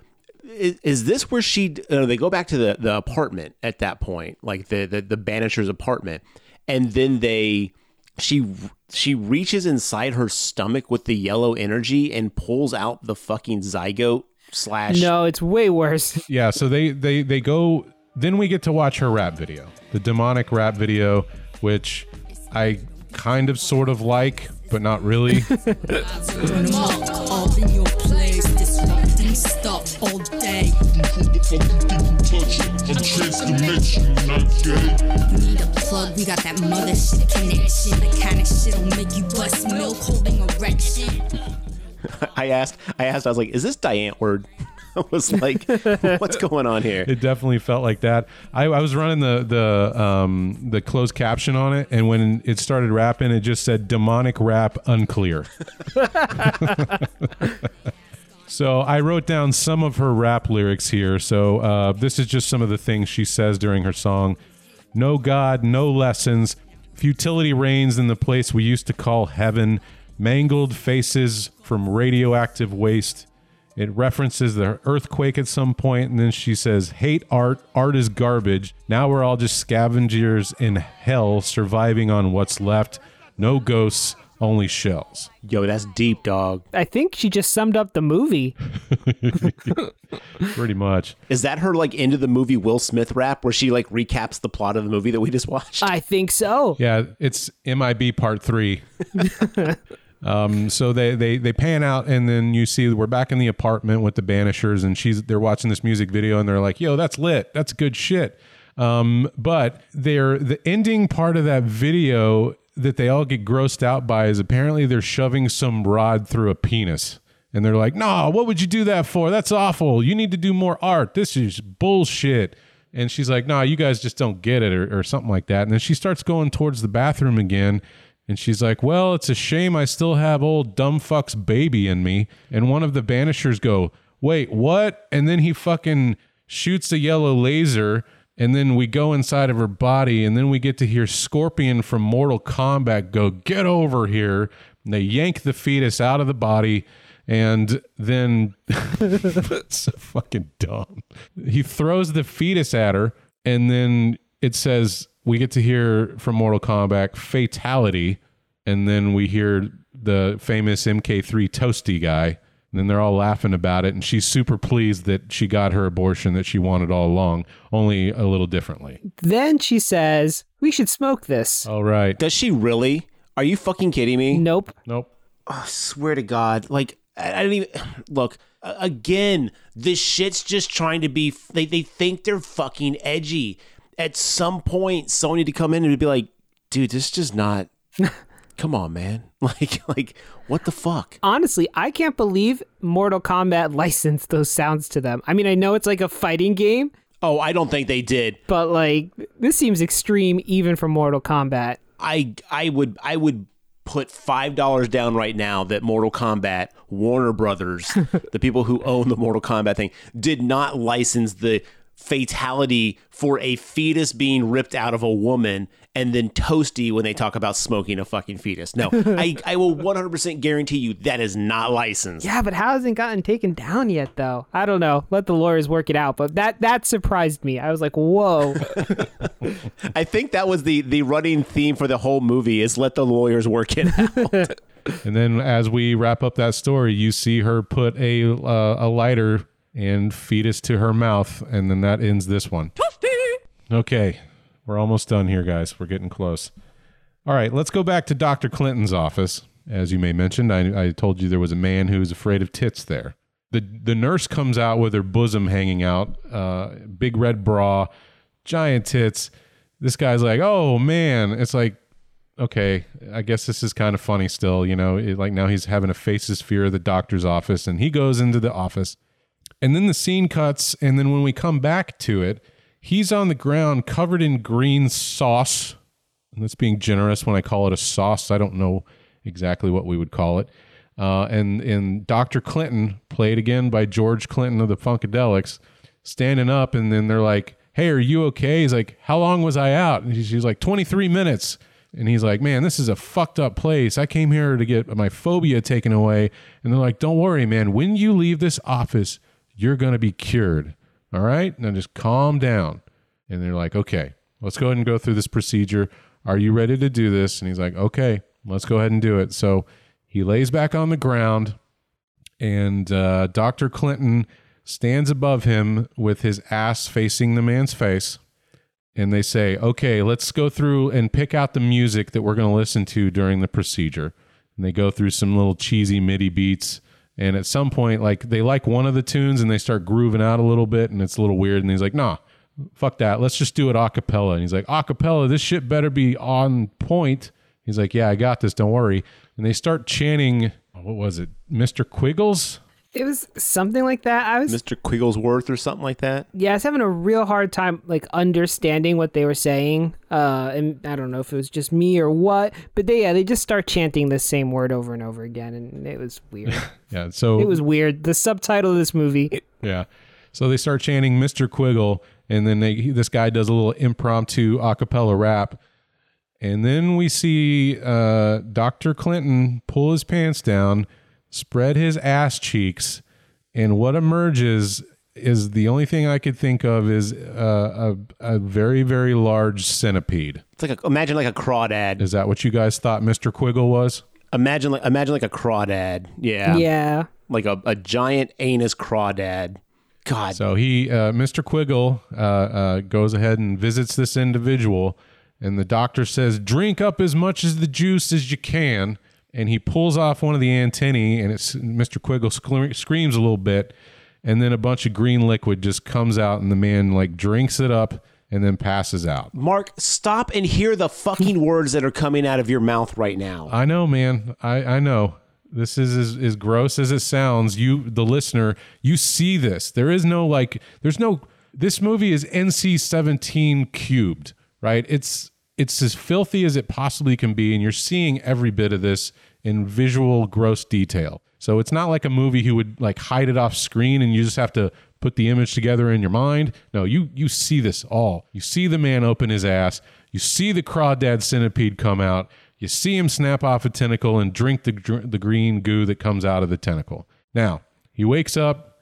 Is, is this where she? Uh, they go back to the, the apartment at that point, like the, the the banisher's apartment, and then they she she reaches inside her stomach with the yellow energy and pulls out the fucking zygote slash No, it's way worse. Yeah, so they they they go. Then we get to watch her rap video, the demonic rap video, which I kind of sort of like, but not really. Turn 'em up, all in your place. Disrupting stuff all day. Need a plug, we got that mother shit connection. The kind of shit'll make you bust milk holding erection. I asked I asked I was like is this Die Antwoord I was like what's going on here it definitely felt like that. I, I was running the the um, the closed caption on it, and when it started rapping, it just said "demonic rap unclear." So I wrote down some of her rap lyrics here. So uh, this is just some of the things she says during her song. No God, no lessons. Futility reigns in the place we used to call heaven. Mangled faces from radioactive waste. It references the earthquake at some point, and then she says, Hate art, art is garbage. Now we're all just scavengers in hell, surviving on what's left. No ghosts, only shells. yo that's deep dog I think she just summed up the movie. Pretty much. is that her like end of the movie Will Smith rap where she like recaps the plot of the movie that we just watched I think so. Yeah, it's MIB part three. um, so they, they they pan out, and then you see we're back in the apartment with the Banishers, and she's they're watching this music video, and they're like, "Yo, that's lit. That's good shit." Um, but they're the ending part of that video that they all get grossed out by is apparently they're shoving some rod through a penis. And they're like, no, what would you do that for? That's awful. You need to do more art. This is bullshit. And she's like, no, you guys just don't get it, or, or something like that. And then she starts going towards the bathroom again. And she's like, well, it's a shame I still have old dumb fuck's baby in me. And one of the banishers go, wait, what? And then he fucking shoots a yellow laser. And then we go inside of her body. And then we get to hear Scorpion from Mortal Kombat go, get over here. And they yank the fetus out of the body. And then it's so fucking dumb. He throws the fetus at her, and then it says we get to hear from Mortal Kombat fatality, and then we hear the famous MK3 toasty guy. And then they're all laughing about it, and she's super pleased that she got her abortion that she wanted all along, only a little differently. Then she says, we should smoke this. All right. does she really are you fucking kidding me Nope. Nope. Oh, I swear to God like I, I don't even look again. This shit's just trying to be. They they think they're fucking edgy. At some point, someone need to come in and be like, dude, this is just not. come on, man. Like like what the fuck? Honestly, I can't believe Mortal Kombat licensed those sounds to them. I mean, I know it's like a fighting game, Oh, I don't think they did. but like this seems extreme even for Mortal Kombat. I I would I would put five dollars down right now that Mortal Kombat, Warner Brothers, the people who own the Mortal Kombat thing, did not license the fatality for a fetus being ripped out of a woman and then toasty when they talk about smoking a fucking fetus. No, I, I will 100% guarantee you that is not licensed. Yeah, but how hasn't gotten taken down yet though? I don't know. Let the lawyers work it out. But that that surprised me. I was like, whoa. I think that was the the running theme for the whole movie is let the lawyers work it out. And then as we wrap up that story, you see her put a uh, a lighter and fetus to her mouth, and then that ends this one. Okay, we're almost done here, guys. We're getting close. All right, let's go back to Dr. Clinton's office. As you may mentioned, I, I told you there was a man who was afraid of tits there. The the nurse comes out with her bosom hanging out, uh, big red bra, giant tits. This guy's like, "Oh man!" It's like, okay, I guess this is kind of funny still. You know, it, like now he's having a faces fear of the doctor's office, and he goes into the office, and then the scene cuts, and then when we come back to it, he's on the ground covered in green sauce. And that's being generous when I call it a sauce. I don't know exactly what we would call it. Uh, and and Dr. Clinton, played again by George Clinton of the Funkadelics, standing up, and then they're like, "Hey, are you okay?" He's like, "How long was I out?" And she's like, "23 minutes." And he's like, "Man, this is a fucked up place. I came here to get my phobia taken away." And they're like, "Don't worry, man. When you leave this office, you're gonna be cured. All right? Now just calm down." And they're like, "Okay, let's go ahead and go through this procedure. Are you ready to do this?" And he's like, "Okay, let's go ahead and do it." So he lays back on the ground, and uh, Dr. Clinton stands above him with his ass facing the man's face. And they say, okay, let's go through and pick out the music that we're going to listen to during the procedure. And they go through some little cheesy MIDI beats. And at some point, like they like one of the tunes and they start grooving out a little bit and it's a little weird. And he's like, nah, fuck that. Let's just do it a cappella. And he's like, a cappella, this shit better be on point. He's like, yeah, I got this. Don't worry. And they start chanting, what was it? Mr. Quiggles? It was something like that. I was Mr. Quigglesworth or something like that. yeah, I was having a real hard time like understanding what they were saying. Uh, and I don't know if it was just me or what, but they yeah they just start chanting the same word over and over again, and it was weird. Yeah. So it was weird. The subtitle of this movie. Yeah. So they start chanting Mr. Quiggle, and then they, this guy does a little impromptu a cappella rap. And then we see uh, Dr. Clinton pull his pants down, spread his ass cheeks, and what emerges is the only thing I could think of is uh, a, a very, very large centipede. It's like a, imagine like a crawdad. Is that what you guys thought Mr. Quiggle was? Imagine like imagine like a crawdad. Yeah. Yeah. Like a, a giant anus crawdad. God. So he, uh, Mr. Quiggle, uh, uh, goes ahead and visits this individual, and the doctor says, "Drink up as much as the juice as you can." And he pulls off one of the antennae, and it's Mr. Quiggle sc- screams a little bit, and then a bunch of green liquid just comes out, and the man like drinks it up and then passes out. Mark, stop and hear the fucking words that are coming out of your mouth right now. I know, man. I, I know. This is as, as gross as it sounds. You, the listener, you see this. There is no like, there's no, this movie is NC 17 cubed, right? It's, it's as filthy as it possibly can be. And you're seeing every bit of this in visual gross detail. So it's not like a movie who would like hide it off screen and you just have to put the image together in your mind. No, you you see this all. You see the man open his ass. You see the crawdad centipede come out. You see him snap off a tentacle and drink the the green goo that comes out of the tentacle. Now he wakes up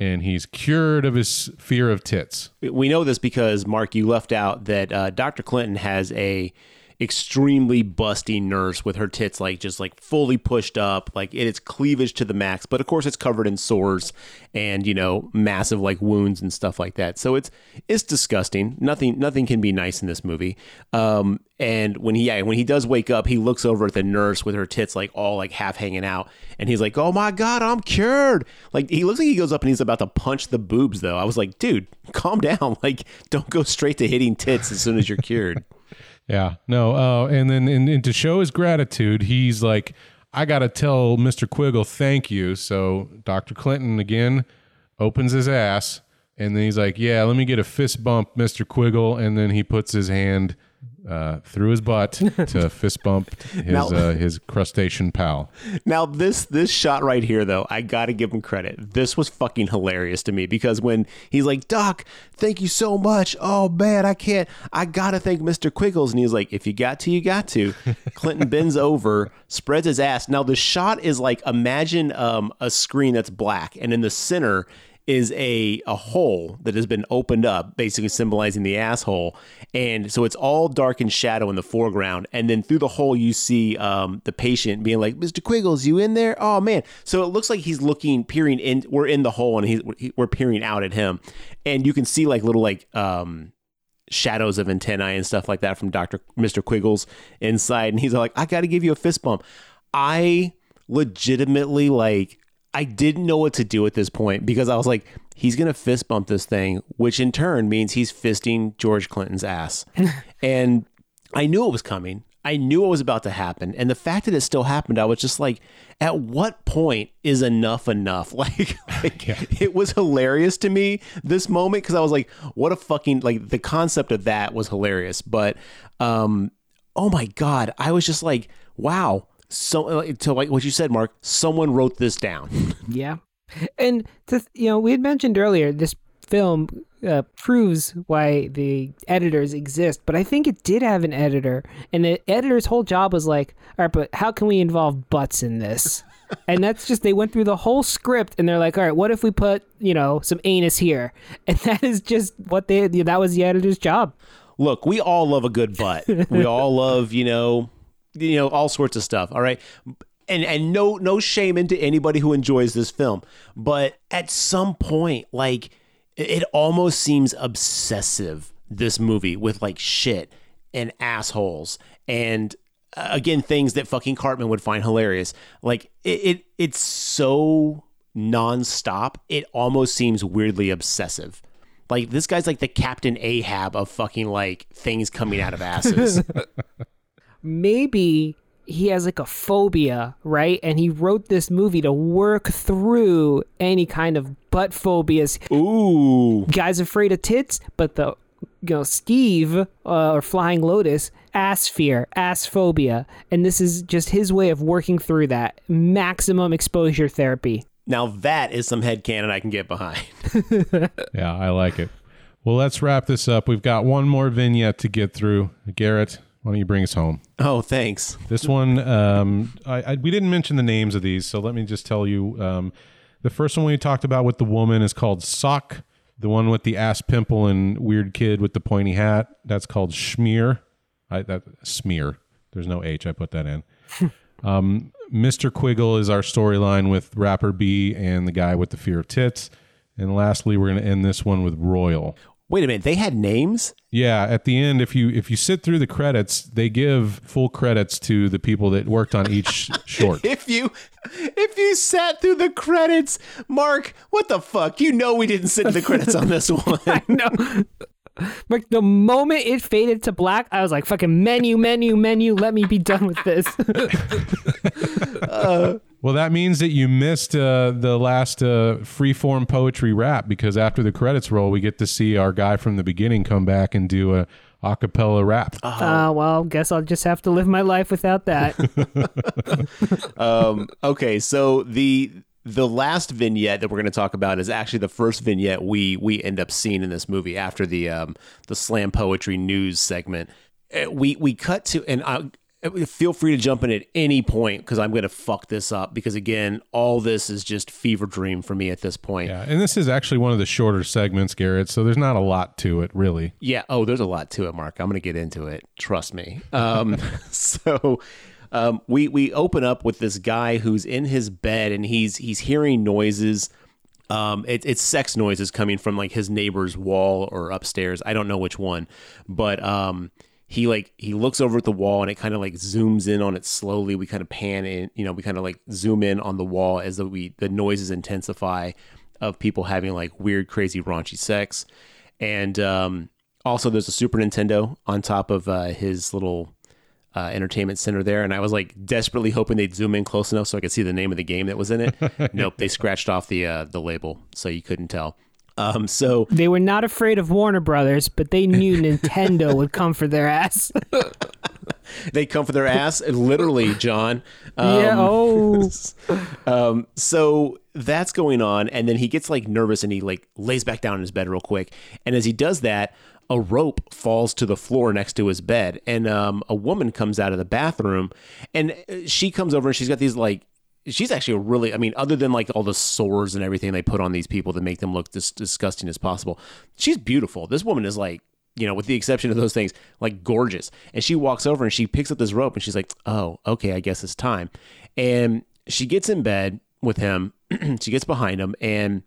and he's cured of his fear of tits. We know this because Mark, you left out that uh, Dr. Clinton has a extremely busty nurse with her tits like just like fully pushed up, like it is cleavage to the max. But of course, it's covered in sores and you know massive like wounds and stuff like that. So it's it's disgusting. Nothing nothing can be nice in this movie. Um, and when he yeah, when he does wake up, he looks over at the nurse with her tits like all like half hanging out, and he's like, "Oh my god, I'm cured!" Like he looks like he goes up and he's about to punch the boobs. Though I was like, "Dude, calm down! Like don't go straight to hitting tits as soon as you're cured." Yeah, no, uh, and then and, and to show his gratitude, he's like, I gotta tell Mister Quiggle thank you. So Doctor Clinton again opens his ass, and then he's like, Yeah, let me get a fist bump, Mister Quiggle, and then he puts his hand uh, through his butt to fist bump his Now- uh, his crustacean pal. Now this this shot right here though, I gotta give him credit. This was fucking hilarious to me because when he's like, Doc, thank you so much. Oh man, I can't I gotta thank Mr. Quiggles. And he's like, if you got to, you got to. Clinton bends over, spreads his ass. Now the shot is like imagine um, a screen that's black, and in the center is a a hole that has been opened up, basically symbolizing the asshole. And so it's all dark and shadow in the foreground, and then through the hole you see um, the patient being like, "Mr. Quiggles, you in there? Oh man!" So it looks like he's looking, peering in. We're in the hole, and he's he- we're peering out at him, and you can see like little like um, shadows of antennae and stuff like that from Doctor Mr. Quiggles inside, and he's like, "I got to give you a fist bump." I legitimately like I didn't know what to do at this point because I was like, he's gonna fist bump this thing, which in turn means he's fisting George Clinton's ass. and I knew it was coming. I knew it was about to happen. And the fact that it still happened, I was just like, at what point is enough enough? Like, like it was hilarious to me this moment because I was like, what a fucking like the concept of that was hilarious. But um, oh my god, I was just like, wow. So to like what you said, Mark, someone wrote this down. Yeah. And to, you know, we had mentioned earlier this film uh, proves why the editors exist, but I think it did have an editor, and the editor's whole job was like, all right, but how can we involve butts in this? and that's just they went through the whole script, and they're like, all right, what if we put you know some anus here? And that is just what they that was the editor's job. Look, we all love a good butt. we all love, you know, you know, all sorts of stuff. All right. And and no no shame into anybody who enjoys this film. But at some point, like it almost seems obsessive, this movie, with like shit and assholes and uh, again things that fucking Cartman would find hilarious. Like it, it it's so nonstop, it almost seems weirdly obsessive. Like this guy's like the Captain Ahab of fucking like things coming out of asses. maybe he has like a phobia, right? And he wrote this movie to work through any kind of butt phobias. Ooh. Guy's afraid of tits, but the you know Steve uh, or Flying Lotus ass fear, ass phobia, and this is just his way of working through that maximum exposure therapy. now that is some headcanon I can get behind. Yeah, I like it. Well, let's wrap this up. We've got one more vignette to get through. Garrett, why don't you bring us home? Oh, thanks. This one, um, I, I, we didn't mention the names of these, so let me just tell you. Um, the first one we talked about with the woman is called Sock. The one with the ass pimple and weird kid with the pointy hat, that's called Schmear. I, that Smear. There's no H. I put that in. um, Mr. Quiggle is our storyline with Rapper B and the guy with the fear of tits. And lastly, we're going to end this one with Royal. Wait a minute, they had names? Yeah, at the end, if you if you sit through the credits, they give full credits to the people that worked on each short. If you if you sat through the credits, Mark, what the fuck? You know we didn't sit in the credits on this one. no. Like the moment it faded to black, I was like, "Fucking menu, menu, menu! Let me be done with this." Well, that means that you missed uh, the last uh, freeform poetry rap because after the credits roll, we get to see our guy from the beginning come back and do a acapella rap. Uh, well, guess I'll just have to live my life without that. um, okay, so the the last vignette that we're going to talk about is actually the first vignette we we end up seeing in this movie after the um, the slam poetry news segment. Uh, We we cut to and I, feel free to jump in at any point because I'm going to fuck this up because again, all this is just fever dream for me at this point. Yeah, and this is actually one of the shorter segments, Garrett. So there's not a lot to it, really. Yeah. Oh, there's a lot to it, Mark. I'm going to get into it. Trust me. Um, so um, we we open up with this guy who's in his bed and he's he's hearing noises. Um, it, it's sex noises coming from like his neighbor's wall or upstairs. I don't know which one, but um, he like he looks over at the wall and it kind of like zooms in on it slowly. We kind of pan in, you know, we kind of like zoom in on the wall as the we the noises intensify of people having like weird, crazy, raunchy sex, and um, also there's a Super Nintendo on top of uh, his little uh, entertainment center there, and I was like desperately hoping they'd zoom in close enough so I could see the name of the game that was in it. nope, they scratched off the uh, the label, so you couldn't tell. Um, so They were not afraid of Warner Brothers, but they knew Nintendo would come for their ass. they come for their ass, literally, John. yeah. Oh. Um, so that's going on, and then he gets like nervous and he like lays back down in his bed real quick. And as he does that, a rope falls to the floor next to his bed, and um, a woman comes out of the bathroom, and uh, she comes over and she's got these like. She's actually a really, I mean, other than like all the sores and everything they put on these people to make them look as disgusting as possible, she's beautiful. This woman is like, you know, with the exception of those things, like gorgeous. And she walks over and she picks up this rope and she's like, oh, okay, I guess it's time. And she gets in bed with him. she gets behind him and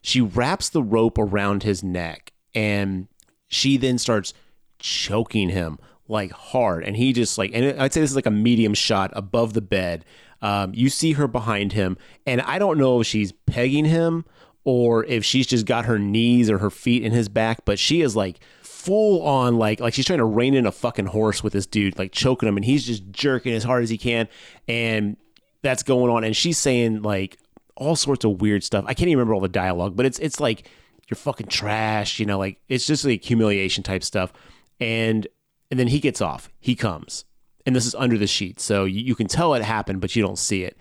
she wraps the rope around his neck. And she then starts choking him like hard. And he just like, and I'd say this is like a medium shot above the bed. Um, you see her behind him. And I don't know if she's pegging him or if she's just got her knees or her feet in his back, but she is like full on like like she's trying to rein in a fucking horse with this dude, like choking him, and he's just jerking as hard as he can, and that's going on, and she's saying like all sorts of weird stuff. I can't even remember all the dialogue, but it's it's like you're fucking trash, you know, like it's just like humiliation type stuff, and and then he gets off, he comes, and this is under the sheet, so you, you can tell it happened, but you don't see it,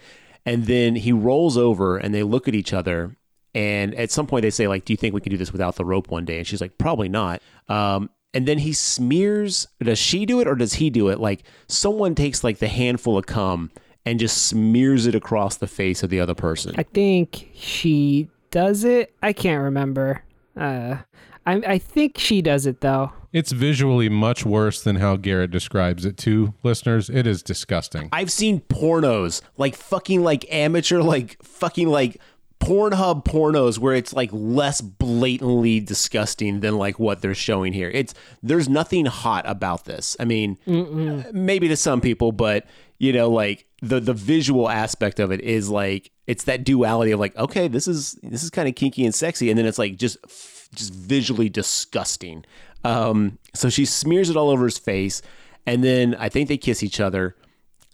and then he rolls over, and they look at each other, and at some point they say like, "Do you think we can do this without the rope one day?" And she's like, "Probably not." Um, and then he smears. Does she do it or does he do it? Like someone takes like the handful of cum and just smears it across the face of the other person. I think she does it. I can't remember. Uh, I I think she does it though. It's visually much worse than how Garrett describes it to listeners. It is disgusting. I've seen pornos like fucking like amateur like fucking like Pornhub pornos where it's like less blatantly disgusting than like what they're showing here. It's there's nothing hot about this. I mean, maybe to some people, but you know, like the the visual aspect of it is like it's that duality of like, okay, this is this is kind of kinky and sexy, and then it's like just just visually disgusting. Um, so she smears it all over his face, and then I think they kiss each other.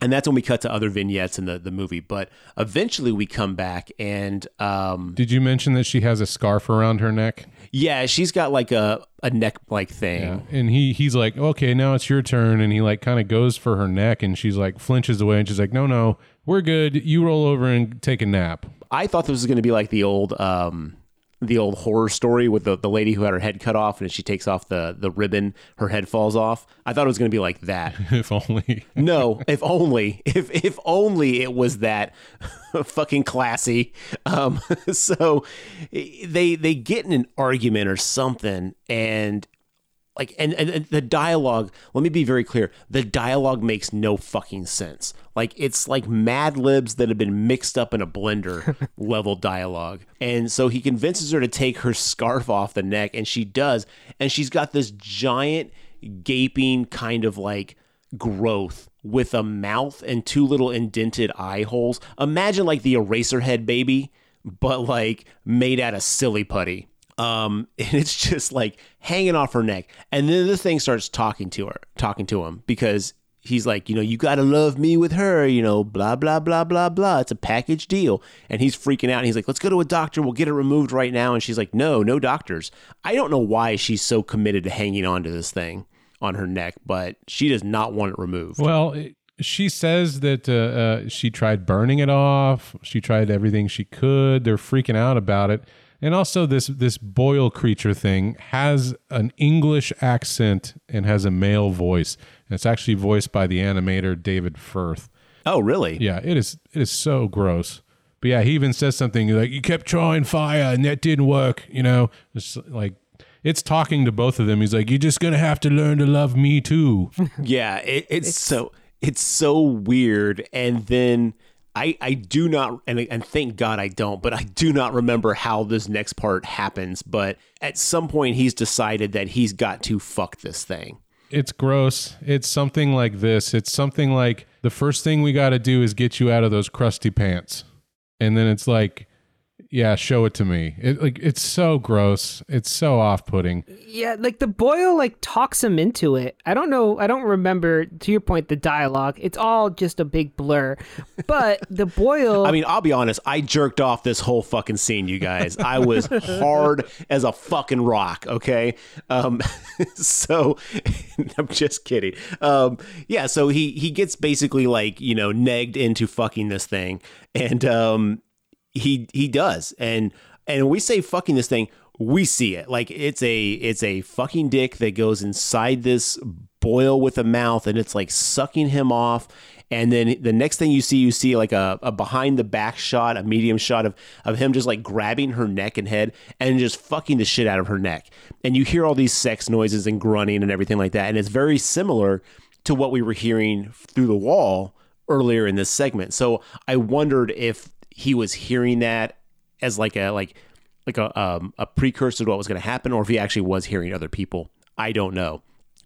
And that's when we cut to other vignettes in the, the movie. But eventually we come back and um, Did you mention that she has a scarf around her neck? yeah, she's got like a, a neck like thing. And he he's like, okay, now it's your turn. And he like kind of goes for her neck, and she's like flinches away, and she's like, no, no, we're good. You roll over and take a nap. I thought this was going to be like the old um, the old horror story with the, the lady who had her head cut off and she takes off the, the ribbon, her head falls off. I thought it was going to be like that. if only. no, if only, if if only it was that fucking classy. Um, so they they get in an argument or something, and like and, and and the dialogue. Let me be very clear: the dialogue makes no fucking sense. Like it's like Mad Libs that have been mixed up in a blender level dialogue. And so he convinces her to take her scarf off the neck, and she does, and she's got this giant gaping kind of like growth with a mouth and two little indented eye holes. Imagine like the Eraserhead baby, but like made out of silly putty. Um, and it's just like hanging off her neck. And then the thing starts talking to her, talking to him because he's like, you know, you got to love me with her, you know, blah, blah, blah, blah, blah. It's a package deal. And he's freaking out. And he's like, let's go to a doctor. We'll get it removed right now. And she's like, no, no doctors. I don't know why she's so committed to hanging on to this thing on her neck, but she does not want it removed. Well, it- she says that uh, uh, she tried burning it off. She tried everything she could. They're freaking out about it. And also this this boil creature thing has an English accent and has a male voice. And it's actually voiced by the animator David Firth. Oh, really? Yeah, it is it is so gross. But yeah, he even says something like you kept trying fire and that didn't work, you know. It's like it's talking to both of them. He's like, You're just gonna have to learn to love me too. Yeah, it, it's, so it's so weird. And then I I do not and and thank God I don't, but I do not remember how this next part happens. But at some point, he's decided that he's got to fuck this thing. it's gross. It's something like this. It's something like the first thing we got to do is get you out of those crusty pants, and then it's like, yeah, show it to me. It like it's so gross. It's so off-putting. Yeah, like the boil like talks him into it. I don't know. I don't remember. To your point, the dialogue. It's all just a big blur. But the boil. I mean, I'll be honest. I jerked off this whole fucking scene, you guys. I was hard as a fucking rock. Okay, um, so I'm just kidding. Um, yeah, so he he gets basically like you know negged into fucking this thing, and um, he he does, and and when we say fucking this thing, we see it like it's a it's a fucking dick that goes inside this boil with a mouth, and it's like sucking him off. And then the next thing you see, you see like a, a behind the back shot, a medium shot of, of him just like grabbing her neck and head and just fucking the shit out of her neck. And you hear all these sex noises and grunting and everything like that. And it's very similar to what we were hearing through the wall earlier in this segment. So I wondered if he was hearing that as like a like like a um, a precursor to what was going to happen, or if he actually was hearing other people. I don't know.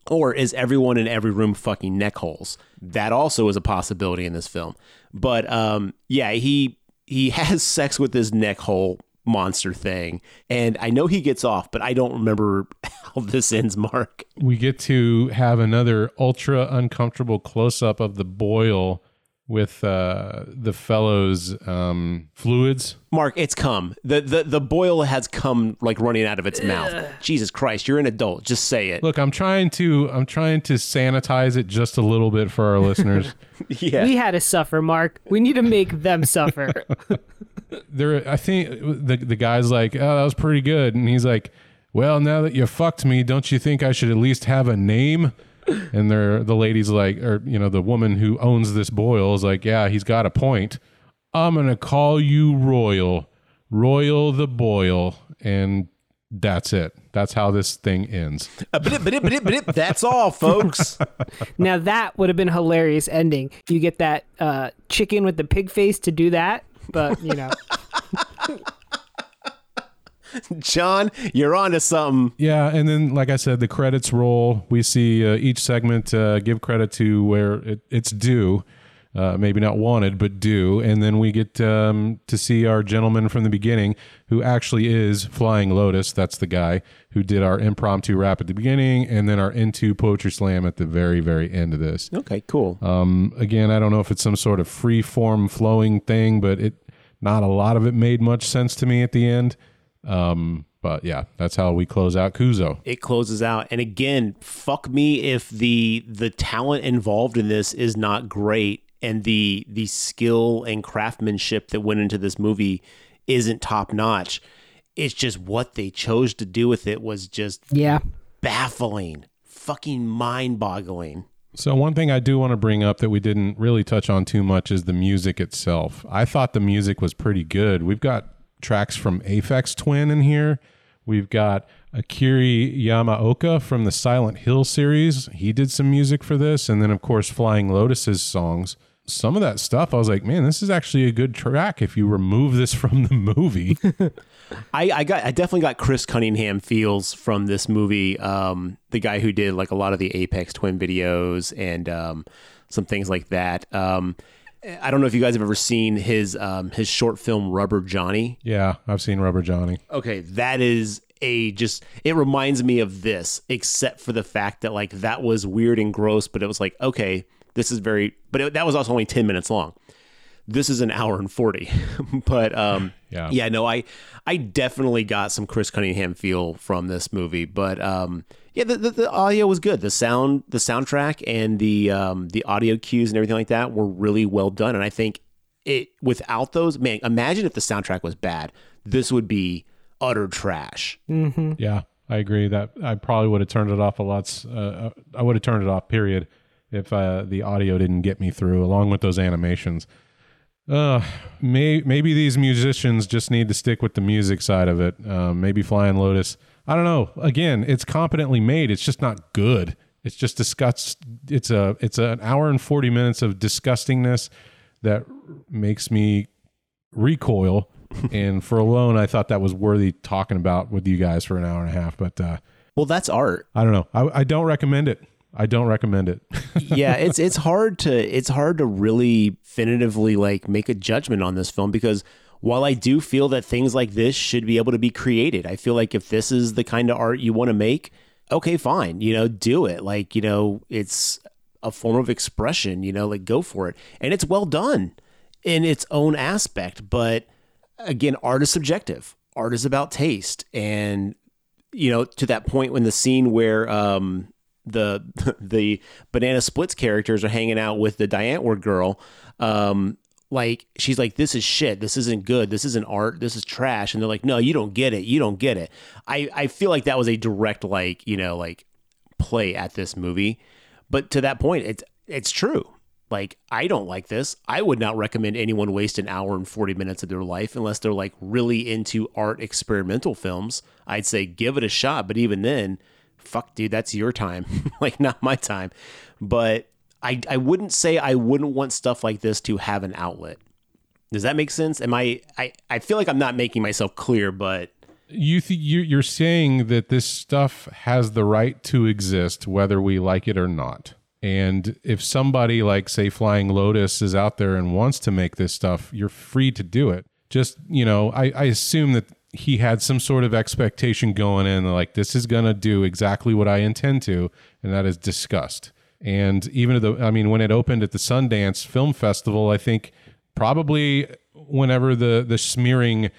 Or is everyone in every room fucking neck holes? That also is a possibility in this film. But um, yeah, he he has sex with this neck hole monster thing, and I know he gets off, but I don't remember how this ends. Mark, We get to have another ultra uncomfortable close-up of the boil with uh, the fellow's um, fluids. Mark, it's come. the the The boil has come like running out of its mouth. Jesus Christ, you're an adult. Just say it. Look, I'm trying to I'm trying to sanitize it just a little bit for our listeners. yeah, we had to suffer, Mark. We need to make them suffer. there I think the the guy's like, "Oh, that was pretty good." And he's like, "Well, now that you fucked me, don't you think I should at least have a name?" And they're the lady's like or you know, the woman who owns this boil is like, "Yeah, he's got a point. I'm going to call you Royal. Royal the Boil." And that's it. That's how this thing ends. Uh, that's all, folks. now that would have been a hilarious ending. You get that uh, chicken with the pig face to do that, but you know. John, you're on to something. Yeah, and then like I said, the credits roll. We see uh, each segment uh, give credit to where it, it's due. Uh, maybe not wanted, but due. And then we get um, to see our gentleman from the beginning, who actually is Flying Lotus. That's the guy who did our impromptu rap at the beginning, and then our into poetry slam at the very, very end of this. Okay, cool. Um, again, I don't know if it's some sort of free form flowing thing, but it not a lot of it made much sense to me at the end. Um, but yeah, that's how we close out Kuso. It closes out, and again, fuck me if the the talent involved in this is not great, and the the skill and craftsmanship that went into this movie isn't top notch. It's just what they chose to do with it was just yeah baffling, fucking mind boggling. So one thing I do want to bring up that we didn't really touch on too much is the music itself. I thought the music was pretty good. We've got tracks from Aphex Twin in here. We've got Akira Yamaoka from the Silent Hill series. He did some music for this, and then of course Flying Lotus's songs. Some of that stuff, I was like, man, this is actually a good track if you remove this from the movie. I, I got I definitely got Chris Cunningham feels from this movie. Um, the guy who did like a lot of the Aphex Twin videos and um, some things like that. Um, I don't know if you guys have ever seen his um, his short film Rubber Johnny. yeah, I've seen Rubber Johnny. Okay, that is a just it reminds me of this, except for the fact that like that was weird and gross, but it was like okay, this is very, but it, that was also only ten minutes long. This is an hour and forty, but um, Yeah. yeah, no, I I definitely got some Chris Cunningham feel from this movie, but um, yeah, the, the, the audio was good. The sound, the soundtrack, and the um, the audio cues and everything like that were really well done. And I think it without those, man, imagine if the soundtrack was bad. This would be utter trash. Mm-hmm. Yeah, I agree that I probably would have turned it off a lot. Uh, I would have turned it off. Period. If uh, the audio didn't get me through, along with those animations. Uh, may, maybe these musicians just need to stick with the music side of it. Um, maybe Flying Lotus. I don't know. Again, it's competently made. It's just not good. It's just disgust. It's a it's an hour and forty minutes of disgustingness that makes me recoil. and for alone, I thought that was worthy talking about with you guys for an hour and a half. But uh, Well, that's art. I don't know. I, I don't recommend it. I don't recommend it. yeah, it's it's hard to it's hard to really definitively like make a judgment on this film because while I do feel that things like this should be able to be created, I feel like if this is the kind of art you want to make, okay, fine, you know, do it. Like, you know, it's a form of expression, you know, like go for it. And it's well done in its own aspect, but again, art is subjective. Art is about taste and you know, to that point when the scene where um the the banana splits characters are hanging out with the Die Antwoord girl, um, like she's like, This is shit, this isn't good, this isn't art, this is trash. And they're like, No, you don't get it, you don't get it. I, I feel like that was a direct like, you know, like play at this movie. But to that point, it's it's true. Like, I don't like this. I would not recommend anyone waste an hour and 40 minutes of their life unless they're like really into art experimental films. I'd say give it a shot. But even then, fuck, dude, that's your time. like, not my time. But I, I wouldn't say I wouldn't want stuff like this to have an outlet. Does that make sense? Am I, I, I feel like I'm not making myself clear, but you th- you you're saying that this stuff has the right to exist whether we like it or not. And if somebody like say Flying Lotus is out there and wants to make this stuff, you're free to do it. Just, you know, I, I assume that he had some sort of expectation going in like this is going to do exactly what I intend to and that is disgust. And even though I mean when it opened at the Sundance Film Festival, I think probably whenever the the smearing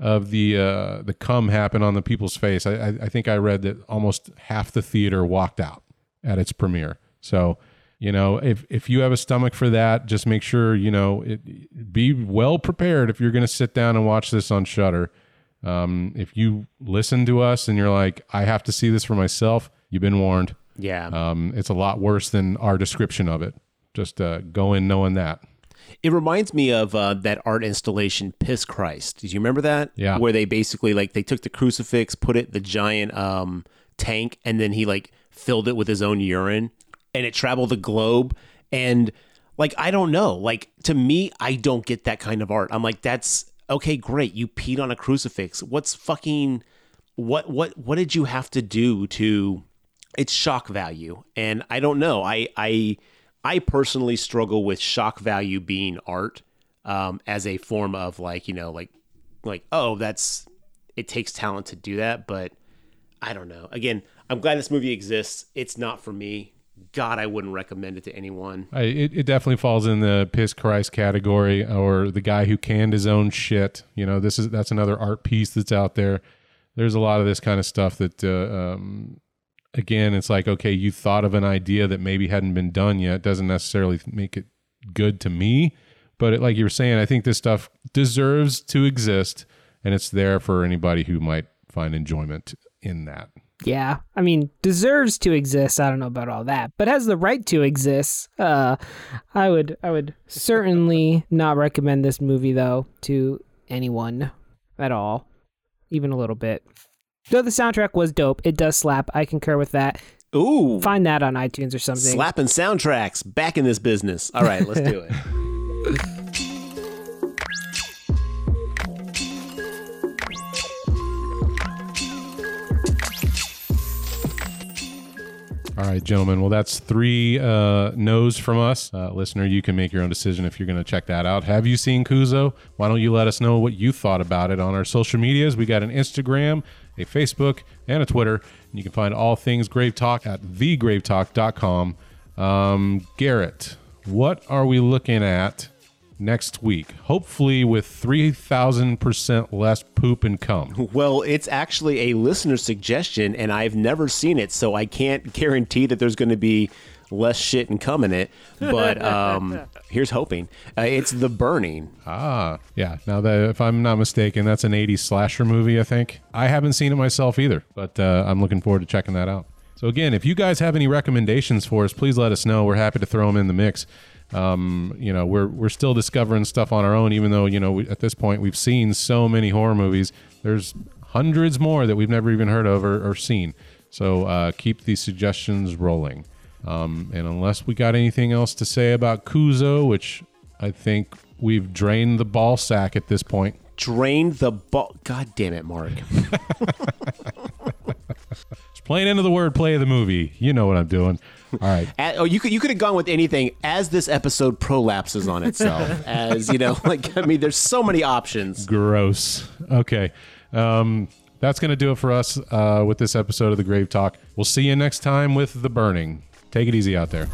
of the uh, the cum happened on the people's face, I, I, think I read that almost half the theater walked out at its premiere. So, you know, if if you have a stomach for that, just make sure you know it, be well prepared if you're going to sit down and watch this on Shudder. Um, if you listen to us and you're like, I have to see this for myself, you've been warned. Yeah. Um, it's a lot worse than our description of it. Just uh, go in knowing that. It reminds me of uh, that art installation, Piss Christ. Did you remember that? Yeah. Where they basically like they took the crucifix, put it the giant um, tank, and then he like filled it with his own urine, and it traveled the globe. And like I don't know, like to me, I don't get that kind of art. I'm like, that's okay, great. You peed on a crucifix. What's fucking what what what did you have to do to? It's shock value, and I don't know. I I. I personally struggle with shock value being art um, as a form of like you know like like oh that's it takes talent to do that, but I don't know. Again, I'm glad this movie exists. It's not for me. God, I wouldn't recommend it to anyone. I, it, it definitely falls in the piss Christ category, or the guy who canned his own shit. You know, this is that's another art piece that's out there. There's a lot of this kind of stuff that, uh, um, again, it's like okay, you thought of an idea that maybe hadn't been done yet. Doesn't necessarily make it good to me, but it, like you were saying, I think this stuff deserves to exist, and it's there for anybody who might find enjoyment in that. Yeah, I mean, deserves to exist. I don't know about all that, but has the right to exist. Uh, I would, I would certainly not recommend this movie though to anyone at all, even a little bit. Though the soundtrack was dope, it does slap. I concur with that. Ooh, Find that on iTunes or something. slapping soundtracks back in this business. All right, let's do it. All right, gentlemen. Well, that's three uh, no's from us. Uh, listener, you can make your own decision if you're going to check that out. Have you seen Kuso? Why don't you let us know what you thought about it on our social medias? We got an Instagram, a Facebook, and a Twitter. And you can find all things Grave Talk at thegravetalk.com. Um, Garrett, what are we looking at next week? Hopefully, with 3,000% less poop and cum. Well, it's actually a listener suggestion, and I've never seen it, so I can't guarantee that there's going to be less shit and cum in it. But um, here's hoping. Uh, it's The Burning. Ah, yeah. Now that if I'm not mistaken, that's an 80s slasher movie. I think I haven't seen it myself either, but uh, I'm looking forward to checking that out. So again, if you guys have any recommendations for us, please let us know. We're happy to throw them in the mix. Um, you know, we're we're still discovering stuff on our own, even though you know we, at this point we've seen so many horror movies. There's hundreds more that we've never even heard of or, or seen. So uh, keep these suggestions rolling. Um, and unless we got anything else to say about Kuso, which I think we've drained the ball sack at this point. Drained the ball. God damn it, Mark. Just playing into the wordplay of the movie. You know what I'm doing. All right. At- oh, you could you could have gone with anything as this episode prolapses on itself. as you know, like I mean, there's so many options. Gross. Okay. Um, that's going to do it for us uh, with this episode of The Grave Talk. We'll see you next time with The Burning. Take it easy out there.